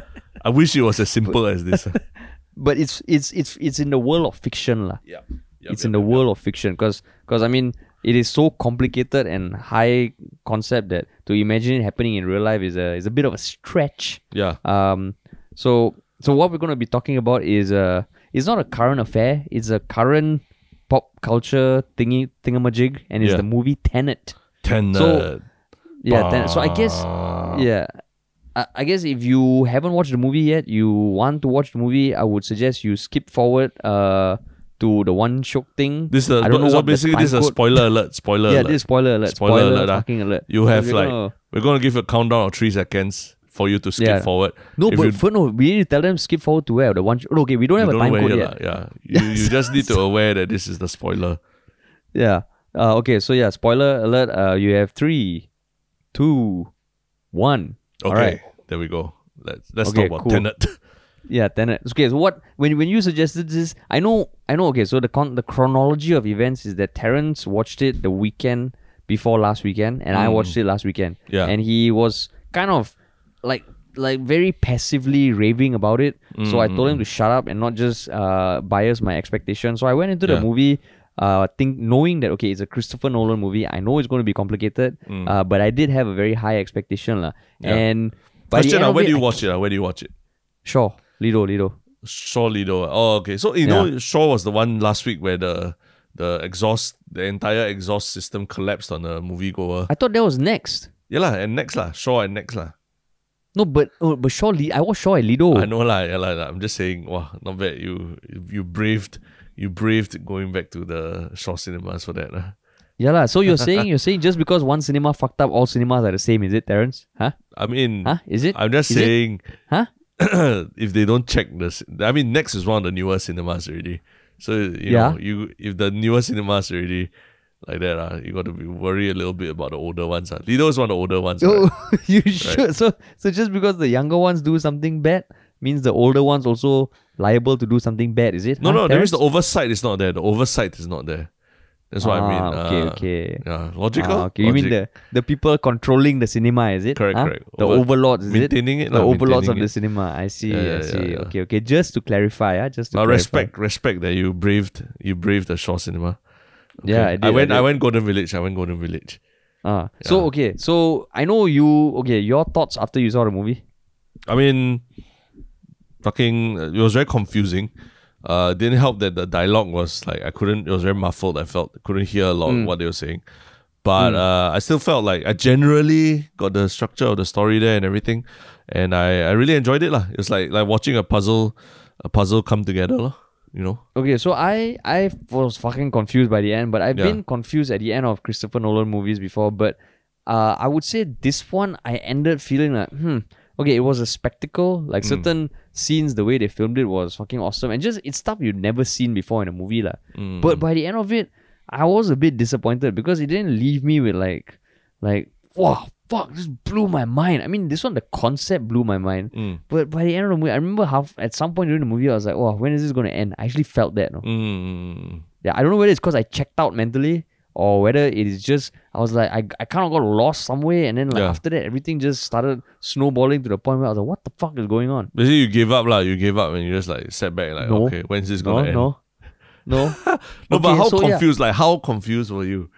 I wish it was as simple as this. but it's it's it's it's in the world of fiction, lah. yeah. it's in the world of fiction because because I mean it is so complicated and high concept that to imagine it happening in real life is a is a bit of a stretch. Yeah. Um, so so what we're going to be talking about is uh, it's not a current affair. It's a current pop culture thingy thingamajig, and it's Yeah. the movie Tenet. Ten. So- Yeah, Tenet. So I guess yeah. I I guess if you haven't watched the movie yet, you want to watch the movie, I would suggest you skip forward uh to the one shock thing. This is a, I don't know so what the basically this is a code- spoiler alert. Spoiler yeah, alert. this is spoiler alert. Spoiler Spoiler, alert, ah. fucking alert. you have We're like gonna- we're gonna give you a countdown of three seconds for you to skip Yeah. forward. no, if but you- for, no, we need to tell them skip forward to where the one. Oh, okay, we don't have a time code yet. Yeah, you, you just need to aware that this is the spoiler. Yeah. Uh, okay, so yeah, spoiler alert. Uh, you have three, two, one. Okay, there we go. Let's let's Okay, talk about cool. Tenet. Yeah, Tenet. Okay, so what when when you suggested this, I know I know. Okay, so the con- the chronology of events is that Terrence watched it the weekend before last weekend, and I Mm. watched it last weekend. Yeah. and he was kind of like like very passively raving about it. So I told him to shut up and not just uh, bias my expectations. So I went into the movie. Uh, think knowing that okay, it's a Christopher Nolan movie. I know it's going to be complicated, uh, but I did have a very high expectation, lah. Yeah. And Question: uh, Where it, do you I- watch it? uh? Where do you watch it? Sure, Lido, Lido. Shaw Lido. Oh, okay. So you know, Shaw was the one last week where the the exhaust, the entire exhaust system collapsed on a moviegoer. I thought that was Nex. Yeah lah, and Nex lah, Shaw and Nex lah. No, but oh, but Shaw, Li- I watched Shaw at Lido. I know lah, yeah lah. lah. I'm just saying, wow, not bad. You you braved, you braved going back to the Shaw cinemas for that. lah. Yeah, lah. So you're saying you're saying just because one cinema fucked up, all cinemas are the same, is it, Terence? Huh? I mean, Huh? Is it? I'm just Is it? saying, Huh? if they don't check this, I mean, Nex is one of the newer cinemas already. So you Yeah. know, you if the newer cinemas already like that, uh, you got to be worry a little bit about the older ones. Uh. Lido is one of the older ones. Oh, right? you should. So so just because the younger ones do something bad means the older ones also liable to do something bad, is it? No, Huh, no, there is the oversight is not there. The oversight is not there. That's what I mean. Ah, okay, Uh, okay. Yeah, logical. Ah, okay, you mean the, the people controlling the cinema, is it? Correct, Huh? correct. The Over- overlords, is it? maintaining it, The lah, overlords of maintaining the it. cinema. I see, Yeah, I see. yeah, yeah. Okay, okay. Just to clarify, ah, just to clarify. respect, respect that you braved, you braved the Shaw cinema. Yeah, I did, I I went, I, did. went Golden Village. I went Golden Village. Uh, So okay, so I know you. Okay, your thoughts after you saw the movie? I mean, fucking, it was very confusing. Uh, didn't help that the dialogue was like I couldn't. It was very muffled. I felt I couldn't hear a lot Mm. of what they were saying, but uh, I still felt like I generally got the structure of the story there and everything, and I, I really enjoyed it lah. It's like like watching a puzzle, a puzzle come together lah. You know. Okay, so I I was fucking confused by the end, but I've Yeah. been confused at the end of Christopher Nolan movies before. But uh, I would say this one I ended feeling like hmm. Okay, it was a spectacle. Like Mm. certain scenes, the way they filmed it was fucking awesome, and just it's stuff you'd never seen before in a movie, lah. Mm. But by the end of it, I was a bit disappointed because it didn't leave me with like, like, wow, fuck, this blew my mind. I mean, this one, the concept blew my mind. Mm. But by the end of the movie, I remember how at some point during the movie, I was like, wow, when is this going to end? I actually felt that. No? Mm. Yeah, I don't know whether it's because I checked out mentally or whether it is just, I was like, I, I kind of got lost somewhere. And then like Yeah. after that, everything just started snowballing to the point where I was like, what the fuck is going on? Basically, you gave up lah. You gave up and you just like sat back like, No. okay, when's this gonna end? no, no. No, but how so yeah. confused? Like, how confused were you?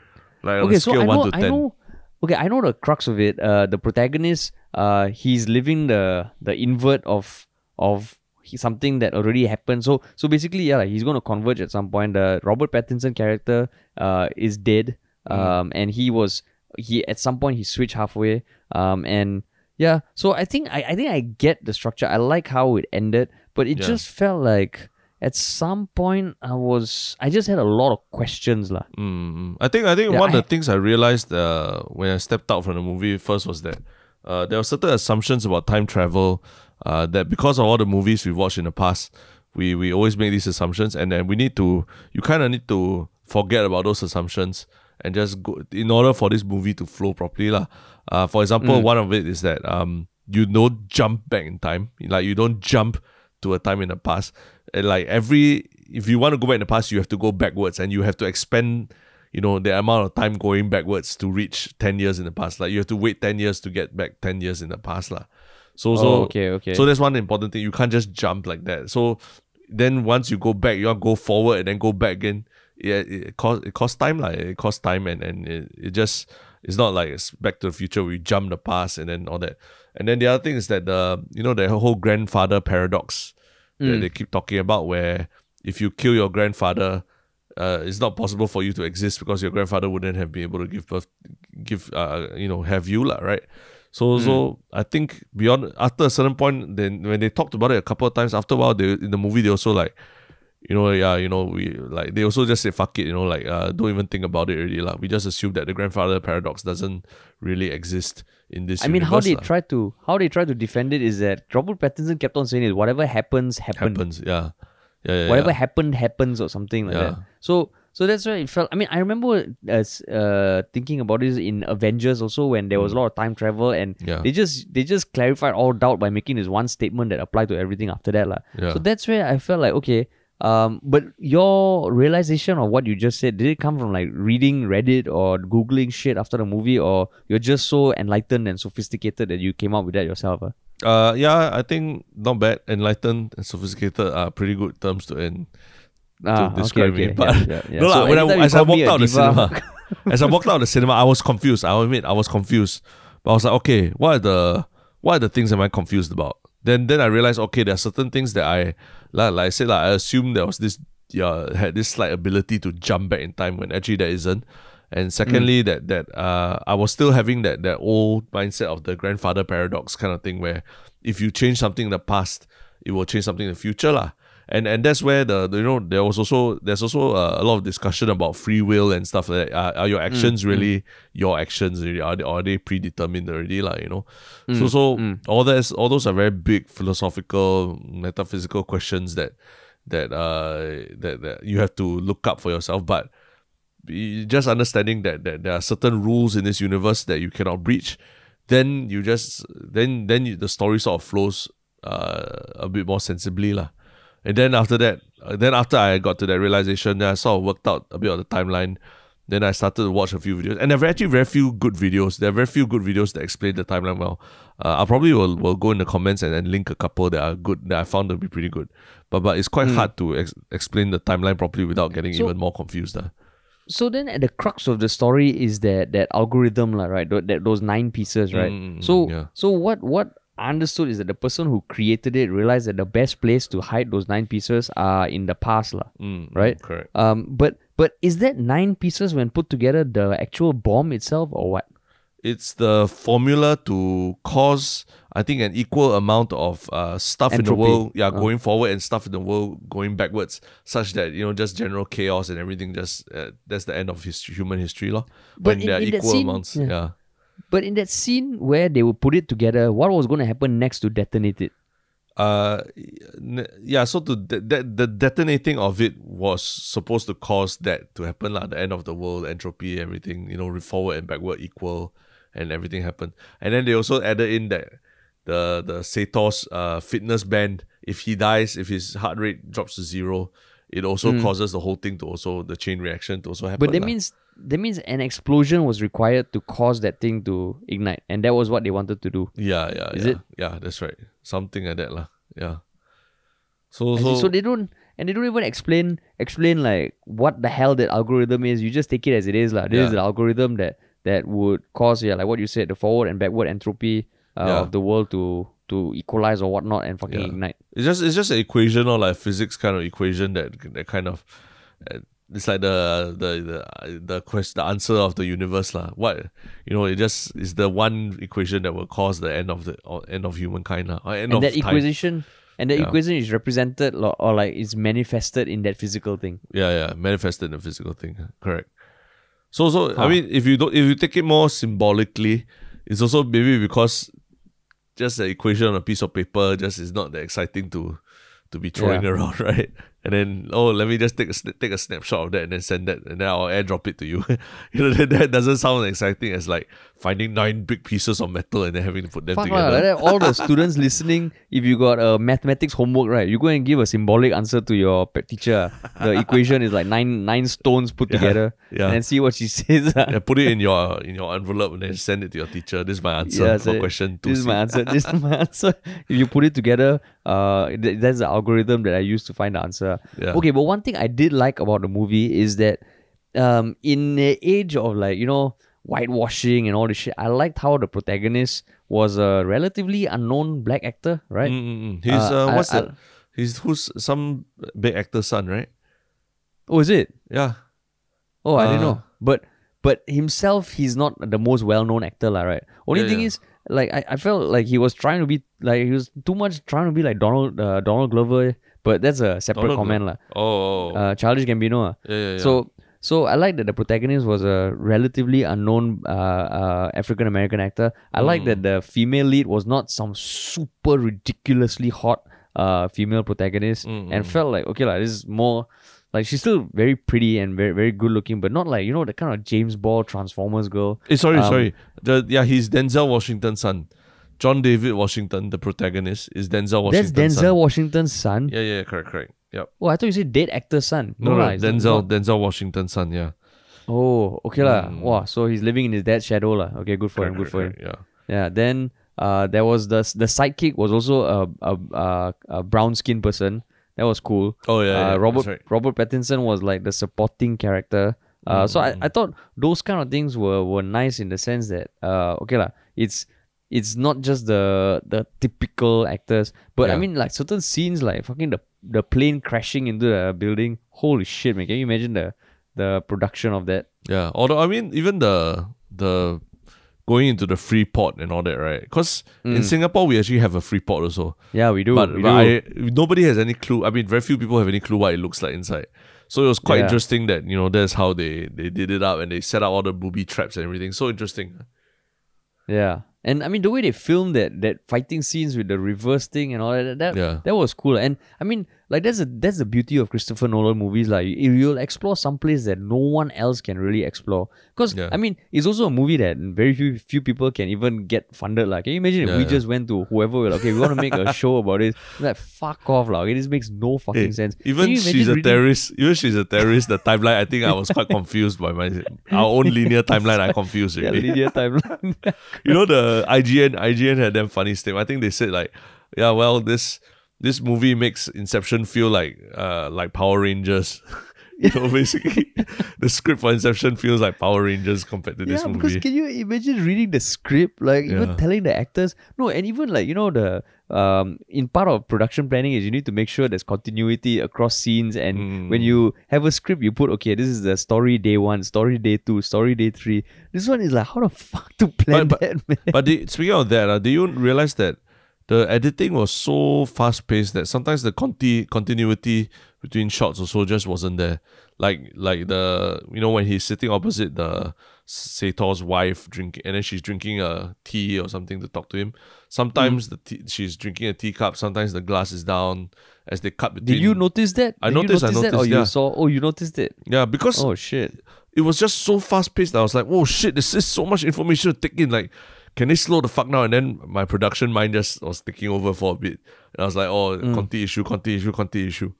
Like, on okay, a so scale I one know, to I ten. know. Okay, I know the crux of it. Uh, the protagonist, uh, he's living the the invert of of something that already happened. So so basically, yeah, like, he's going to converge at some point. The Robert Pattinson character, uh, is dead. Mm. Um, and he was he at some point he switched halfway. Um, and yeah, so I think I I think I get the structure. I like how it ended, but it Yeah. just felt like. At some point, I was I just had a lot of questions, lah. Mm, I think I think Yeah, one of the things I realized uh, when I stepped out from the movie first was that uh, there were certain assumptions about time travel uh, that because of all the movies we've watched in the past, we we always make these assumptions, and then we need to you kind of need to forget about those assumptions and just go in order for this movie to flow properly, lah. Uh, for example, one of it is that um you don't jump back in time, like you don't jump to a time in the past. And like every if you want to go back in the past, you have to go backwards and you have to expend, you know, the amount of time going backwards to reach ten years in the past. Like you have to wait ten years to get back ten years in the past. lah. So so Oh, okay, okay. So that's one important thing. You can't just jump like that. So then once you go back, you want to go forward and then go back again. Yeah, it costs it costs time, like it costs time and, and it, it just it's not like it's back to the future you jump the past and then all that. And then the other thing is that the you know the whole grandfather paradox that they keep talking about where if you kill your grandfather uh, it's not possible for you to exist because your grandfather wouldn't have been able to give birth give uh, you know have you lah, right? So so i think beyond after a certain point then when they talked about it a couple of times after a while they in the movie they also like you know yeah you know we like they also just say fuck it you know like uh, don't even think about it already like we just assume that the grandfather paradox doesn't really exist in this I mean, how they try to how they try to defend it is that Robert Pattinson kept on saying it. Whatever happens, happen. happens yeah yeah, yeah, Whatever yeah. happened, happens, or something like Yeah. that. So, so that's why it felt. I mean, I remember as uh thinking about this in Avengers also when there was a lot of time travel and Mm. Yeah. they just they just clarified all doubt by making this one statement that applied to everything after that lah. Yeah. So that's where I felt like okay. Um, but your realization of what you just said, did it come from like reading Reddit or Googling shit after the movie, or you're just so enlightened and sophisticated that you came up with that yourself? ah? Uh, yeah, I think not bad. Enlightened and sophisticated are pretty good terms to end Ah, to describe okay, me. But yeah, yeah, yeah. no, So when I, as I walked out of the cinema, as I walked out of the cinema, I was confused. I'll admit, I was confused. But I was like, okay, what are the what are the things am I confused about? Then then I realized, okay, there are certain things that I like, like I said, like I assumed there was this yeah had this slight ability to jump back in time when actually there isn't. And secondly, that that uh, I was still having that that old mindset of the grandfather paradox kind of thing, where if you change something in the past, it will change something in the future, lah. And and that's where the, you know there was also there's also uh, a lot of discussion about free will and stuff like that. Are, are your actions really your actions? Really? Are they are they predetermined already, lah? You know. So so all that's all those are very big philosophical, metaphysical questions that that uh that, that you have to look up for yourself, but just understanding that, that there are certain rules in this universe that you cannot breach, then you just then then you, the story sort of flows uh, a bit more sensibly lah. And then after that, uh, then after I got to that realization, then I sort of worked out a bit of the timeline. Then I started to watch a few videos, and there are actually very few good videos. There are very few good videos that explain the timeline well. Uh, I probably will, will go in the comments and, and link a couple that are good that I found to be pretty good. But but it's quite hard to ex- explain the timeline properly without getting So- even more confused. Uh. so then at the crux of the story is that that algorithm, lah, right? That those nine pieces, right? Mm, so yeah. so what what understood is that the person who created it realized that the best place to hide those nine pieces are in the past, lah. Mm, mm, Right. Correct. Um, but but is that nine pieces when put together the actual bomb itself or what? It's the formula to cause, I think, an equal amount of uh, stuff in the world, yeah, Oh. going forward and stuff in the world going backwards, such that you know just general chaos and everything. Just uh, that's the end of his, human history, lor. But When in- there are equal scene- amounts, yeah. yeah. But in that scene where they would put it together, what was going to happen next to detonate it? Uh, yeah. So to de- de- the detonating of it was supposed to cause that to happen, lah. The end of the world, entropy, everything. You know, forward and backward equal, and everything happened. And then they also added in that the the Sator's uh fitness band. If he dies, if his heart rate drops to zero, it also causes the whole thing to also the chain reaction to also happen. But that lah. means that means an explosion was required to cause that thing to ignite, and that was what they wanted to do. yeah, yeah, Is yeah, it? yeah. That's right. Something like that, lah. Yeah. So so, so they don't and they don't even explain explain like what the hell that algorithm is. You just take it as it is, like. This is Yeah. the algorithm that that would cause yeah, like what you said, the forward and backward entropy uh, Yeah. of the world to to equalize or whatnot and fucking Yeah. ignite. It's just it's just an equation or like physics kind of equation that that kind of uh, it's like the the the the quest the answer of the universe lah. What you know, it just is the one equation that will cause the end of the or end of humankind lah. Or end And of that time. equation and that Yeah. equation is represented lo- or like is manifested in that physical thing. Yeah, yeah, manifested in the physical thing. Correct. So so I mean, if you don't if you take it more symbolically, it's also maybe because just the equation on a piece of paper just is not that exciting to to be throwing Yeah. around, right? And then oh, let me just take a take a snapshot of that and then send that, and then I'll airdrop it to you. you know that, that doesn't sound exciting as like finding nine big pieces of metal and then having to put them Fuck together. like that, all the students listening, if you got a mathematics homework, right, you go and give a symbolic answer to your teacher. The equation is like nine nine stones put Yeah, together, yeah. and see what she says. ah. Yeah, put it in your in your envelope and then send it to your teacher. This is my answer Yeah, for so question two. This is my answer. This is my answer. If you put it together, uh, th- that's the algorithm that I use to find the answer. Yeah. Okay, but one thing I did like about the movie is that, um, in the age of like you know whitewashing and all this shit, I liked how the protagonist was a relatively unknown black actor, right? Mm-mm-mm. He's Uh, uh, what's I- that? He's who's some big actor's son, right? Oh, is it? Yeah. Oh, I didn't Uh, know. But but himself, he's not the most well-known actor, lah. Right? Only Yeah, thing yeah. is, like I, I felt like he was trying to be like he was too much trying to be like Donald uh, Donald Glover. But that's a separate Donald comment, lah. Oh, oh, oh. Uh, Childish Gambino. ah. yeah, yeah, yeah. So so I like that the protagonist was a relatively unknown uh, uh, African American actor. I like Mm. that the female lead was not some super ridiculously hot uh, female protagonist, Mm, and mm. felt like okay, like this is more like she's still very pretty and very very good looking, but not like you know the kind of James Bond Transformers girl. Eh, sorry, um, sorry. The yeah, he's Denzel Washington's son. John David Washington, the protagonist, is Denzel That's Washington's Denzel son. Washington's son. Yeah, yeah, correct, correct. Yep. Oh, I thought you said dead actor's son. No, no, lah, it's Denzel, not. Denzel Washington's son. Yeah. Oh, okay lah. Mm. Wow, so he's living in his dad's shadow lah. Okay, good for him. Correct, Good for him. correct, correct, Yeah. Yeah. Then uh, there was the the sidekick was also a a, a, a brown skinned person. That was cool. Oh yeah, yeah uh, Robert right. Robert Pattinson was like the supporting character. Uh, so I, I thought those kind of things were, were nice in the sense that uh okay lah, it's it's not just the the typical actors, but I mean like certain scenes like fucking the the plane crashing into the building. Holy shit, man! Can you imagine the the production of that? Yeah. Although I mean, even the the going into the free port and all that, right? Because in Singapore we actually have a free port also. Yeah, we do. but, Mm. we but do. I, nobody has any clue. I mean, very few people have any clue what it looks like inside. So it was quite Yeah. interesting that you know that's how they they did it up and they set up all the booby traps and everything. So interesting. Yeah. And I mean the way they filmed that that fighting scenes with the reverse thing and all that that Yeah. that was cool. And I mean like that's a, that's the beauty of Christopher Nolan movies. Like you, you'll explore some place that no one else can really explore. Because Yeah. I mean it's also a movie that very few few people can even get funded. Like can you imagine if we yeah. just went to whoever we're like, okay, we want to make a show about it. Like fuck off, like okay, this makes no fucking Hey, sense. Even she's a reading- terrorist. Even she's a terrorist. The timeline, I think I was quite confused by my our own linear timeline. I confused Yeah, linear timeline. you know the IGN IGN had them funny statement. I think they said like, yeah, well this this movie makes Inception feel like uh like Power Rangers. So basically, the script for Inception feels like Power Rangers compared to this yeah, because can you imagine reading the script, like even Yeah. telling the actors no, and even like you know the um in part of production planning is you need to make sure there's continuity across scenes, and when Mm. you have a script, you put okay, this is the story day one, story day two, story day three. This one is like how the fuck to plan But- that, man? but the, speaking of that, uh, do you realize that the editing was so fast paced that sometimes the conti- continuity between shots also just wasn't there. Like like the you know when he's sitting opposite the Sator's wife drinking and then she's drinking a tea or something to talk to him. Sometimes mm. the tea, she's drinking a teacup. Sometimes the glass is down as they cut between. Did you notice that? I Did noticed, I notice that, or noticed, oh, you yeah. saw? Oh, you noticed it. Yeah, because Oh shit. it was just so fast paced. I was like, "Oh shit, this is so much information to take in." Like, can they slow the fuck down? And then my production mind just was taking over for a bit. And I was like, "Oh, Mm. conti issue, conti issue, conti issue."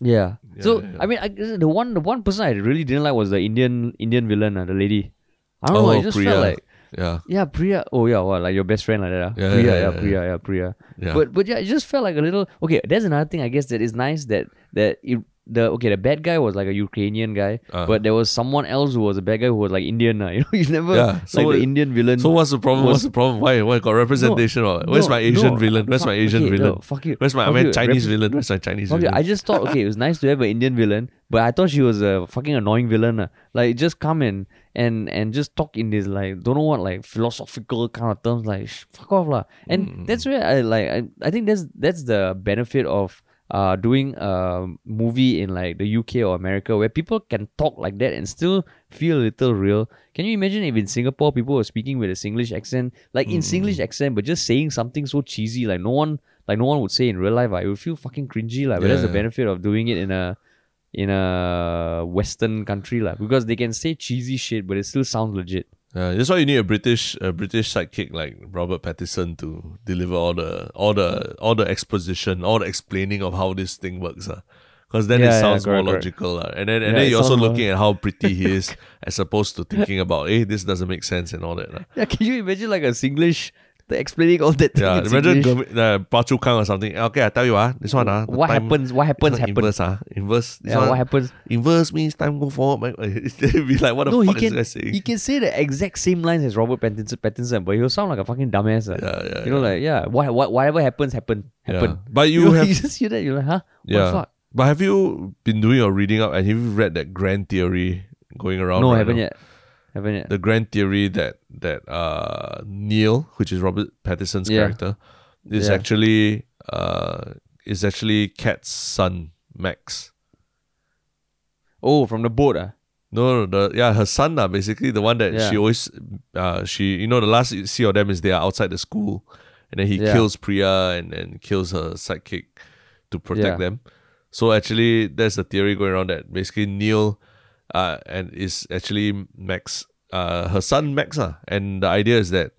Yeah. Yeah, so yeah, yeah. I mean, I, the one the one person I really didn't like was the Indian Indian villain, uh, the lady. I don't know. Oh, I just Priya. felt like Yeah, yeah, Priya. Oh yeah, well, like your best friend like that. Uh. Yeah, Priya, yeah, yeah. Priya, yeah, Priya. yeah. But but yeah, it just felt like a little. Okay, there's another thing I guess that is nice that that it, the okay the bad guy was like a Ukrainian guy, Uh. but there was someone else who was a bad guy who was like Indian. Uh. You know, you never Yeah, so like the Indian villain. so what's the problem? was- what's the problem? Why? Why got representation? or Where's No, my Asian no, villain? Where's fuck, my Asian okay, villain? No, fuck you. Where's my I Fuck mean you. Chinese Rep- villain? Where's my Chinese villain? I just thought okay, it was nice to have an Indian villain, but I thought she was a fucking annoying villain. uh. Like just come in and and just talk in this like don't know what like philosophical kind of terms like sh- fuck off lah. And Mm. that's where I like I, I think that's that's the benefit of uh doing a movie in like the UK or America where people can talk like that and still feel a little real. Can you imagine if in Singapore people were speaking with a Singlish accent, like in Mm. Singlish accent, but just saying something so cheesy like no one like no one would say in real life. I it would feel fucking cringy like. But that's the benefit of doing it in a in a Western country like, because they can say cheesy shit, but it still sounds legit. Yeah, that's why you need a British a British sidekick like Robert Pattinson to deliver all the all the all the exposition, all the explaining of how this thing works. Uh. Because then Yeah, it yeah, sounds correct, more correct. logical. Uh. And then and Yeah, then you're also more- looking at how pretty he is as opposed to thinking about, hey, this doesn't make sense and all that. Uh. Yeah, can you imagine like a Singlish the explaining all that? Yeah, in imagine? Gurmit- uh, Phua Chu Kang or something. Okay, I tell you, ah, this one, ah, the what happens? What happens? Happens. Inverse, ah, inverse. This Yeah, one, what happens? Inverse means time go forward. Be like, what the No, he fuck is can that saying? he can say the exact same lines as Robert Pattinson, Pattinson but he'll sound like a fucking dumbass. uh. yeah, yeah, You know, yeah. like yeah, what, what whatever happens, happen, happen. Yeah. But You, you have you just hear that, you're like, huh? What Yeah. the fuck? But have you been doing your reading up and have you read that grand theory going around? No, I haven't now? yet. Haven't yet. The grand theory that that uh Neil, which is Robert Pattinson's Yeah. character, is Yeah. actually uh is actually Kat's son, Max. oh, from the boat, ah. No, no, the yeah, her son, uh, basically the one that Yeah. she always uh she you know the last you see of them is they are outside the school and then he Yeah. kills Priya and then kills her sidekick to protect Yeah. them. So actually there's a theory going around that basically Neil uh and is actually Max uh her son Max uh, and the idea is that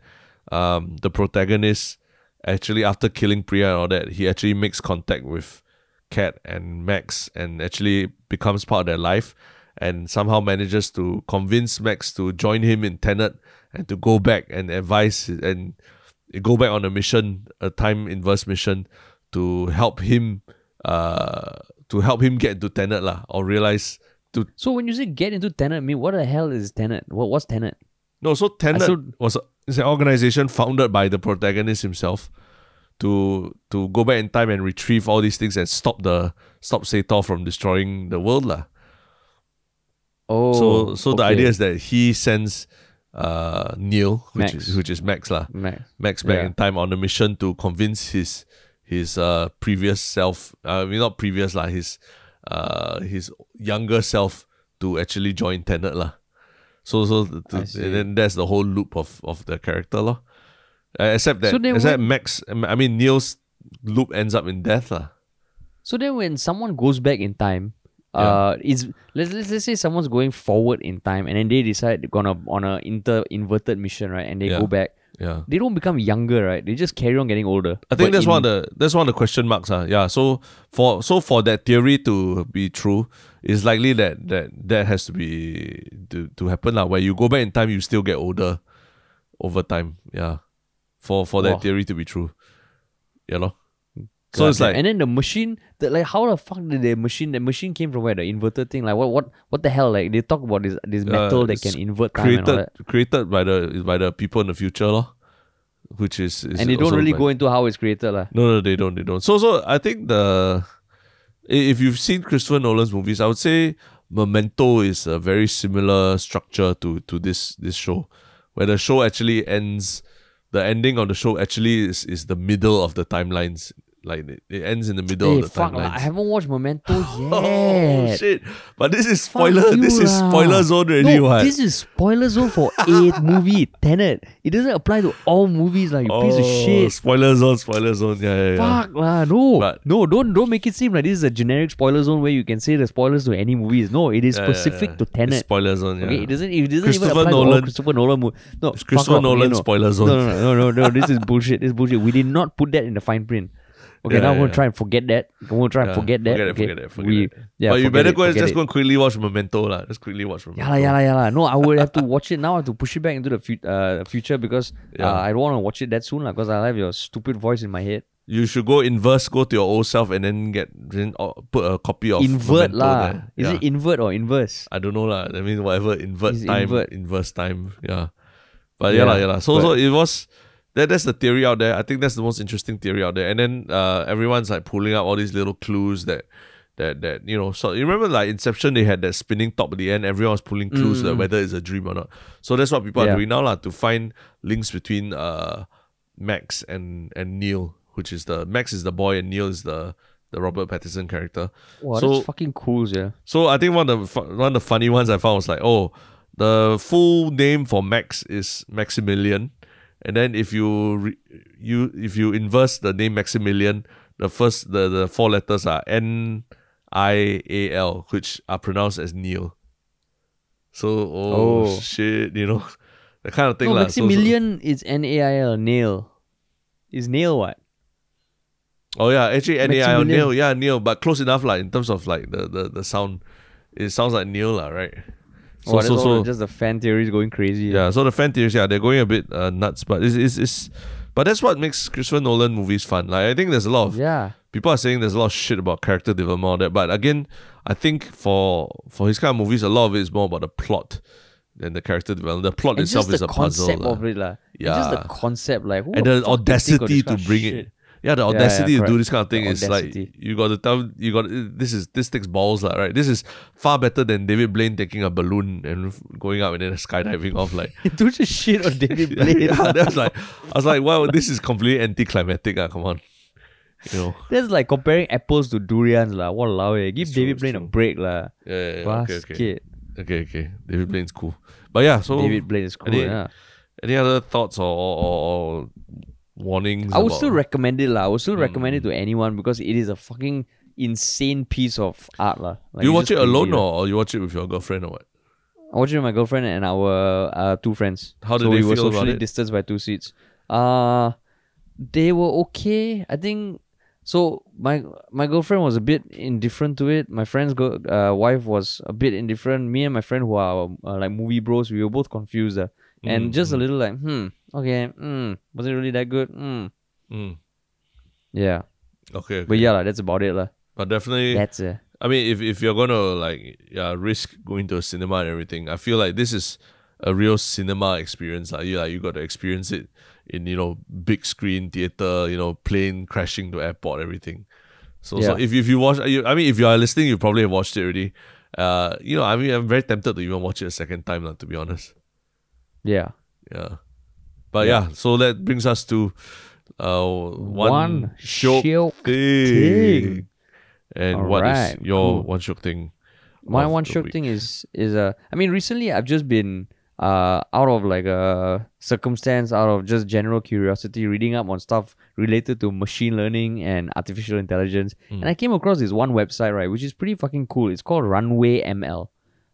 um the protagonist actually after killing Priya and all that he actually makes contact with Kat and Max and actually becomes part of their life and somehow manages to convince Max to join him in Tenet and to go back and advise and go back on a mission, a time inverse mission to help him uh to help him get into Tenet lah or realize to So when you say get into Tenet, I mean, what the hell is Tenet? What what's Tenet? no so Tenet still- was a, is an organization founded by the protagonist himself to to go back in time and retrieve all these things and stop the stop Sator from destroying the world lah. Oh, so so the idea is that he sends uh Neil, which Max. is which is Max lah, Max. Max back Yeah. in time on a mission to convince his his uh previous self, uh, I mean not previous lah, his uh his younger self to actually join Tenet lah. So so to, and then that's the whole loop of of the character lah. Uh, except that So except when- Max, I mean Neil's loop ends up in death lah. So then when someone goes back in time, uh, is let's, let's let's say someone's going forward in time and then they decide gonna on a inter inverted mission, right? And they Yeah. go back. Yeah. They don't become younger, right? They just carry on getting older. I think But that's in- one of the that's one of the question marks. Uh. Yeah. So for so for that theory to be true, it's likely that that that has to be to, to happen lah. Where you go back in time, you still get older over time. Yeah. For for that Wow. theory to be true. You know. So it's like- and then the machine, the, like how the fuck did the machine? The machine came from where? The inverter thing. Like what? What? What the hell? Like they talk about this this uh, metal that can invert time and all created that, created by the by the people in the future, lor, which is, is and they don't really by- go into how it's created, lah. No, no, they don't. They don't. So, so I think the if you've seen Christopher Nolan's movies, I would say Memento is a very similar structure to to this this show, where the show actually ends. The ending of the show actually is is the middle of the timelines. Like it, it ends in the middle Hey, of the fuck, timelines. I haven't watched Memento oh, yet. Oh shit! But this is spoiler. you this is spoiler zone already. no, what? this is spoiler zone for a movie, Tenet. It doesn't apply to all movies, like you piece of Oh, shit. Spoiler zone. Spoiler zone. Yeah, yeah, yeah. Fuck lah, no, But- no, don't don't make it seem like this is a generic spoiler zone where you can say the spoilers to any movies. No, it is Yeah, specific yeah. to It's Tenet. spoiler zone. Yeah. Okay, it doesn't. It doesn't even Christopher apply to all Nolan- Christopher Nolan movies. No, It's Christopher off, okay, Nolan no. spoiler zone. No, no, no, no, no. This is bullshit. This is bullshit. We did not put that in the fine print. Okay, Yeah, now I'm yeah, gonna try and forget that. I'm gonna try and Yeah, forget that. Forget it, okay? forget it, forget we, it. Yeah, but you better it, go and just it. go and quickly watch Memento lah. Just quickly watch Memento. Yeah, la, yeah, la, yeah, la. No, I would have to watch it now. I have to push it back into the fu- uh, future because uh, I don't want to watch it that soon, because I have your stupid voice in my head. You should go inverse, go to your old self, and then get then uh, put a copy of invert lah. Is it invert or inverse? I don't know lah. I mean, whatever invert It's time, invert. inverse time. Yeah, but yeah, Yeah, yeah, lah. So, but- so it was. That, that's the theory out there. I think that's the most interesting theory out there. And then uh, everyone's like pulling out all these little clues that that that you know. So you remember like Inception, they had that spinning top at the end. Everyone was pulling clues that whether it's a dream or not. So that's what people are Mm. Doing now, lah, to find links between uh Max and and Neil, which is the Max is the boy and Neil is the the Robert Pattinson character. Wow, so that's fucking cool, yeah. so I think one of the one of the funny ones I found was like, oh, the full name for Max is Maximilian, and then if you re- you if you inverse the name Maximilian, the first the the four letters are N I A L, which are pronounced as Neil. So oh, Oh. shit, you know, the kind of thing No, lah. So- so- Maximilian is N A I L, nail. Is nail what? Oh yeah, actually N A I L Maximilian. Neil, yeah Neil, but close enough like in terms of like the the the sound, it sounds like Neil lah, right? Oh, so, the- just the fan theories going crazy. Yeah, so the fan theories, yeah, they're going a bit uh, nuts, but it's, it's, it's but that's what makes Christopher Nolan movies fun. Like I think there's a lot of Yeah. people are saying there's a lot of shit about character development all that, but again, I think for for his kind of movies, a lot of it is more about the plot than the character development. The plot And itself is the a puzzle, concept lah. of it, lah. It's Just Yeah. the concept, like who and the the fuck could think of audacity to bring shit? it. Yeah, the yeah, audacity to do this kind of thing The is like you got to tell you got this is this takes balls lah, right? This is far better than David Blaine taking a balloon and going up and then skydiving off like Do just shit on David Blaine. yeah, that was like I was like, wow, this is completely anticlimactic. Ah, come on, you know. That's like comparing apples to durians, lah. Walao, eh. Give It's David it's Blaine a break, lah. Yeah, yeah, yeah. Okay, okay, okay, okay. David Blaine's cool, but yeah. So David Blaine is cool, any- yeah. any other thoughts or, or, or warnings? I would about- still recommend it, lah. I would still recommend Mm. it to anyone because it is a fucking insane piece of art, lah. Like, Do you watch it alone or, you watch it with your girlfriend or what? I watched it with my girlfriend and our uh, two friends. How did so they we were feel about socially it? distanced by two seats. Uh they were okay. I think so. My my girlfriend was a bit indifferent to it. My friend's go, uh, wife was a bit indifferent. Me and my friend, who are uh, like movie bros, we were both confused. Uh, and Mm, just a little like, hmm, okay, hmm, was it really that good? Hmm, Mm. yeah. Okay, okay. But yeah, lah, that's about it, lah. but definitely. That's it. I mean, if if you're gonna like yeah risk going to a cinema and everything, I feel like this is a real cinema experience. Like you like you got to experience it in you know big screen theater, you know plane crashing to airport, everything. So so if if you watch, you, I mean, if you are listening, you probably have watched it already. Uh, you know, I mean, I'm very tempted to even watch it a second time, like, to be honest. Yeah. Yeah, but yeah. so that brings us to uh one, One shiok shiok thing. thing. And what is Alright, your cool. one shiok thing? my one week? thing is is uh I mean recently I've just been uh out of like a circumstance out of just general curiosity reading up on stuff related to machine learning and artificial intelligence Hmm. and I came across this one website right which is pretty fucking cool it's called Runway ML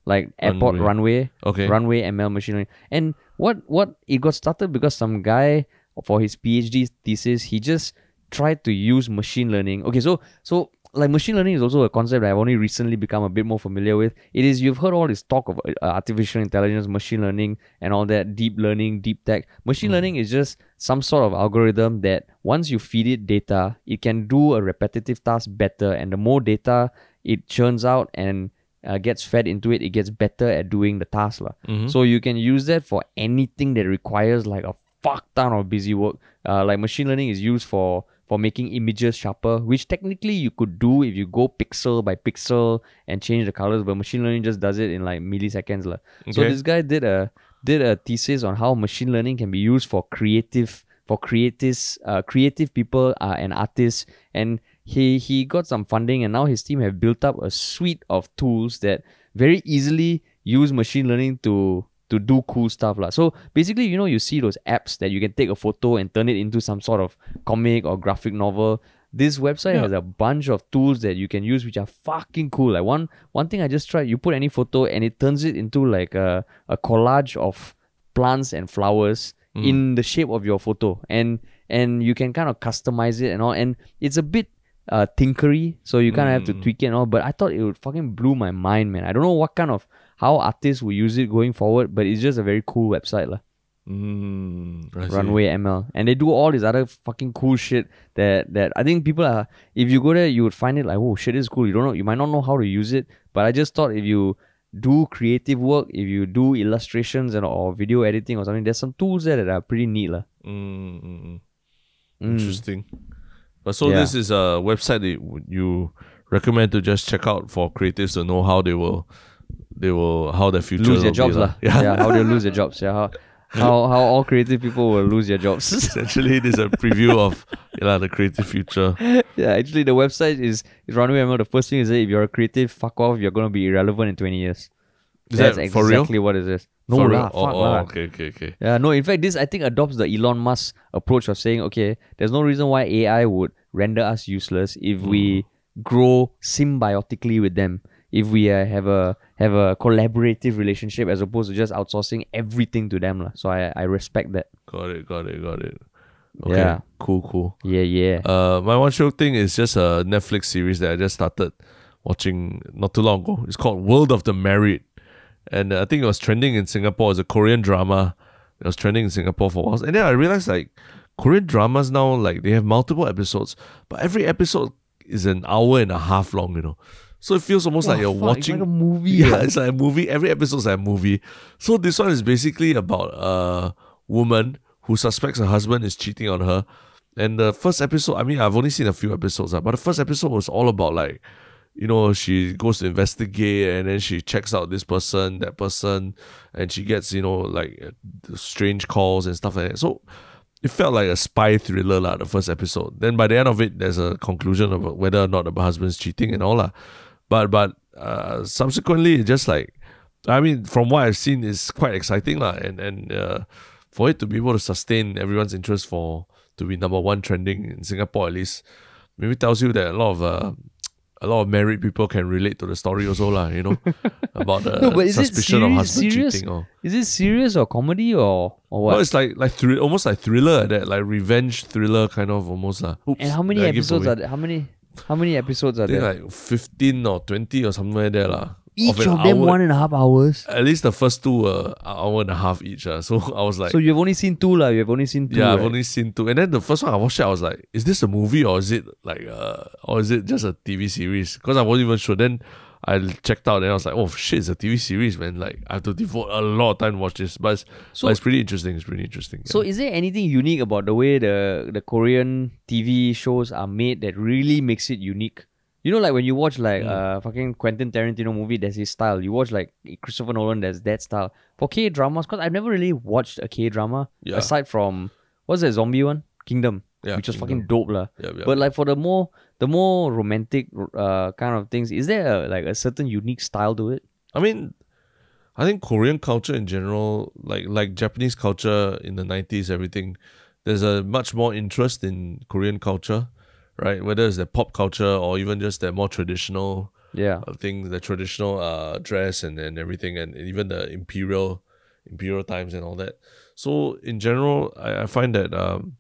like airport runway Okay. runway ML machine learning and what what it got started because some guy for his PhD thesis he just tried to use machine learning okay so so like machine learning is also a concept that I've only recently become a bit more familiar with. It is you've heard all this talk of uh, artificial intelligence, machine learning, and all that deep learning, deep tech. Machine Mm. learning is just some sort of algorithm that once you feed it data, it can do a repetitive task better, and the more data it churns out and uh, gets fed into it, it gets better at doing the task. lah. Mhm. So you can use that for anything that requires like a fuck ton of busy work. Uh, like machine learning is used for for making images sharper, which technically you could do if you go pixel by pixel and change the colors, but machine learning just does it in like milliseconds. lah. So this guy did a did a thesis on how machine learning can be used for creative for creatives uh, creative people uh, and artists and he he got some funding and now his team have built up a suite of tools that very easily use machine learning to to do cool stuff lah. So basically, you know, you see those apps that you can take a photo and turn it into some sort of comic or graphic novel. This website Yeah. has a bunch of tools that you can use which are fucking cool. Like one one thing I just tried, you put any photo and it turns it into like a, a collage of plants and flowers Mm. in the shape of your photo. And and you can kind of customize it and all. And it's a bit uh tinkery, so you kind of have to Mm. tweak it and all. But I thought it would fucking blew my mind, man. I don't know what kind of how artists will use it going forward, but it's just a very cool website, lah. Mm. Runway ML, and they do all this other fucking cool shit that that I think people are. If you go there, you would find it like, oh shit, is cool. You don't know, you might not know how to use it, but I just thought if you do creative work, if you do illustrations and or video editing or something, there's some tools there that are pretty neat, lah. Mm, mm, mm. Mm. Interesting. But so Yeah. this is a website that you- recommend to just check out for creatives to know how they will, they will how their future Lose their jobs, lah. Yeah. Yeah, how they lose their jobs. Yeah, how how how all creative people will lose their jobs. Essentially, this is a preview of yeah, the creative future. yeah, actually, the website is, is Runway ML. The first thing is that if you're a creative, fuck off, you're going to be irrelevant in 20 years. Is That's that for real? exactly what it is. No, for lah, real? fuck Oh, oh, lah. okay, okay, okay. Yeah, no, in fact, this I think adopts the Elon Musk approach of saying, okay, there's no reason why AI would render us useless if we grow symbiotically with them. If we uh, have a have a collaborative relationship as opposed to just outsourcing everything to them. lah. So I, I respect that. Got it, got it, got it. Okay, Yeah. cool, cool. Yeah, yeah. Uh, my one shiok thing is just a Netflix series that I just started watching not too long ago. It's called World of the Married, and I think it was trending in Singapore. as a Korean drama. It was trending in Singapore for a while, and then I realized like Korean dramas now like they have multiple episodes, but every episode is an hour and a half long. You know, so it feels almost like Oh, you're fuck, watching it's like a movie. yeah, it's like a movie. Every episode's like a movie. So this one is basically about a woman who suspects her husband is cheating on her. And the first episode, I mean, I've only seen a few episodes, but the first episode was all about like, you know, she goes to investigate and then she checks out this person, that person, and she gets, you know, like uh, strange calls and stuff like that. So it felt like a spy thriller, lah, the first episode. Then by the end of it, there's a conclusion of whether or not the husband's cheating and all, lah. But but uh, subsequently, just like, I mean, from what I've seen, it's quite exciting, lah. And and uh, for it to be able to sustain everyone's interest for to be number one trending in Singapore at least, maybe tells you that a lot of uh, a lot of married people can relate to the story also, lah. You know, about the No, but is it suspicion of serious- husband serious? cheating or. Is it serious or comedy or, or what? Well, it's like like thrill, almost like thriller like that, like revenge thriller kind of almost lah. Oops, and how many did I give episodes are there? How many how many episodes are there? like fifteen or twenty or somewhere there lah. Each an of them hour- one and a half hours. At least the first two were an hour and a half each. Uh. So I was like, so you've only seen two, lah. You've only seen two. yeah, I've only seen two. And then the first one I watched it, I was like, is this a movie or is it like uh or is it just a TV series? Because I wasn't even sure. Then I checked out and I was like, oh shit, it's a TV series, man. Like I have to devote a lot of time to watch this. But it's, So- but it's pretty interesting. It's pretty interesting. So is there anything unique about the way the the Korean TV shows are made that really makes it unique? You know, like when you watch like Mm. uh fucking Quentin Tarantino movie, there's his style. You watch like Christopher Nolan, there's that style. For K dramas, because I've never really watched a K drama Yeah. aside from what's that zombie one, Kingdom, Yeah, which was Kingdom. fucking dope lah. yeah, yeah. But like for the more the more romantic uh kind of things, is there a, like a certain unique style to it? I mean, I think Korean culture in general, like like Japanese culture in the nineties, everything, there's a much more interest in Korean culture, right? Whether it's the pop culture or even just the more traditional Yeah. uh, things, the traditional uh dress and, and everything, and even the imperial imperial times and all that. So in general, I, I find that um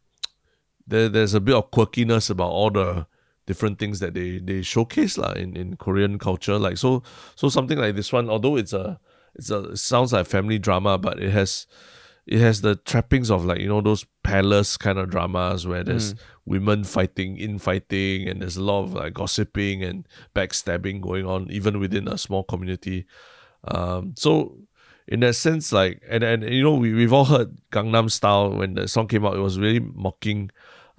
there there's a bit of quirkiness about all the different things that they they showcase lah in, in Korean culture. Like so so something like this one, although it's a it's a it sounds like family drama, but it has it has the trappings of like you know those palace kind of dramas where there's women fighting infighting and there's a lot of like gossiping and backstabbing going on even within a small community um so in that sense like and and you know we, we've all heard gangnam style when the song came out it was really mocking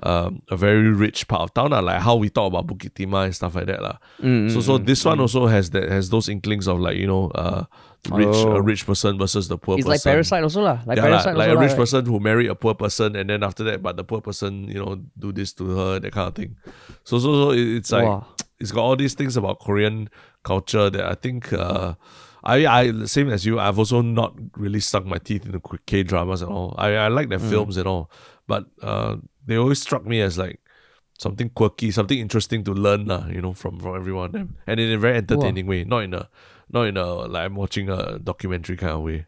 um, a very rich part of town, lah, like how we talk about Bukit Timah and stuff like that. lah. Mm, So so this one also has that has those inklings of like, you know, uh rich Oh. a rich person versus the poor person. It's like. Parasite also lah. Like yeah, Parasite like also a rich lah, right? person who married a poor person and then after that, but the poor person, you know, do this to her, that kind of thing. So so so it's like Wow. it's got all these things about Korean culture that I think uh I I same as you, I've also not really stuck my teeth into K dramas and all. I, I like their Mm. films and all. But uh they always struck me as like something quirky, something interesting to learn, lah, you know, from, from everyone them. And in a very entertaining way. Not in a not in a like I'm watching a documentary kind of way.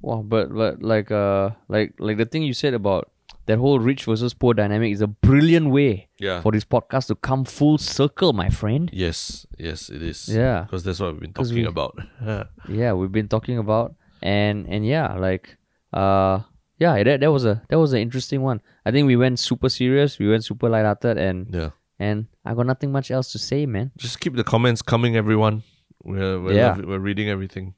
Wow, but but like uh like like the thing you said about that whole rich versus poor dynamic is a brilliant way Yeah. for this podcast to come full circle, my friend. Yes, yes, it is. Yeah. Because that's what we've been talking we- about. Yeah, we've been talking about and and yeah, like uh yeah, that that was a that was an interesting one. I think we went super serious, we went super lighthearted and yeah. and I got nothing much else to say, man. Just keep the comments coming, everyone. We're we're, Yeah. we're reading everything.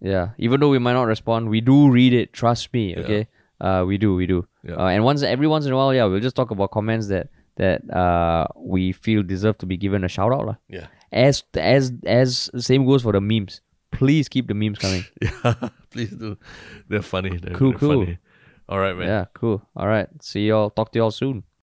Yeah, even though we might not respond, we do read it. Trust me. Yeah. Okay, uh, we do, we do. Yeah. Uh, and once every once in a while, yeah, we'll just talk about comments that that uh we feel deserve to be given a shout out, lah. Yeah. As as as the same goes for the memes. Please keep the memes coming. Yeah. Please do. They're funny. They're, Cool, they're cool. funny. All right, man. yeah, cool. All right, see y'all. Talk to y'all soon.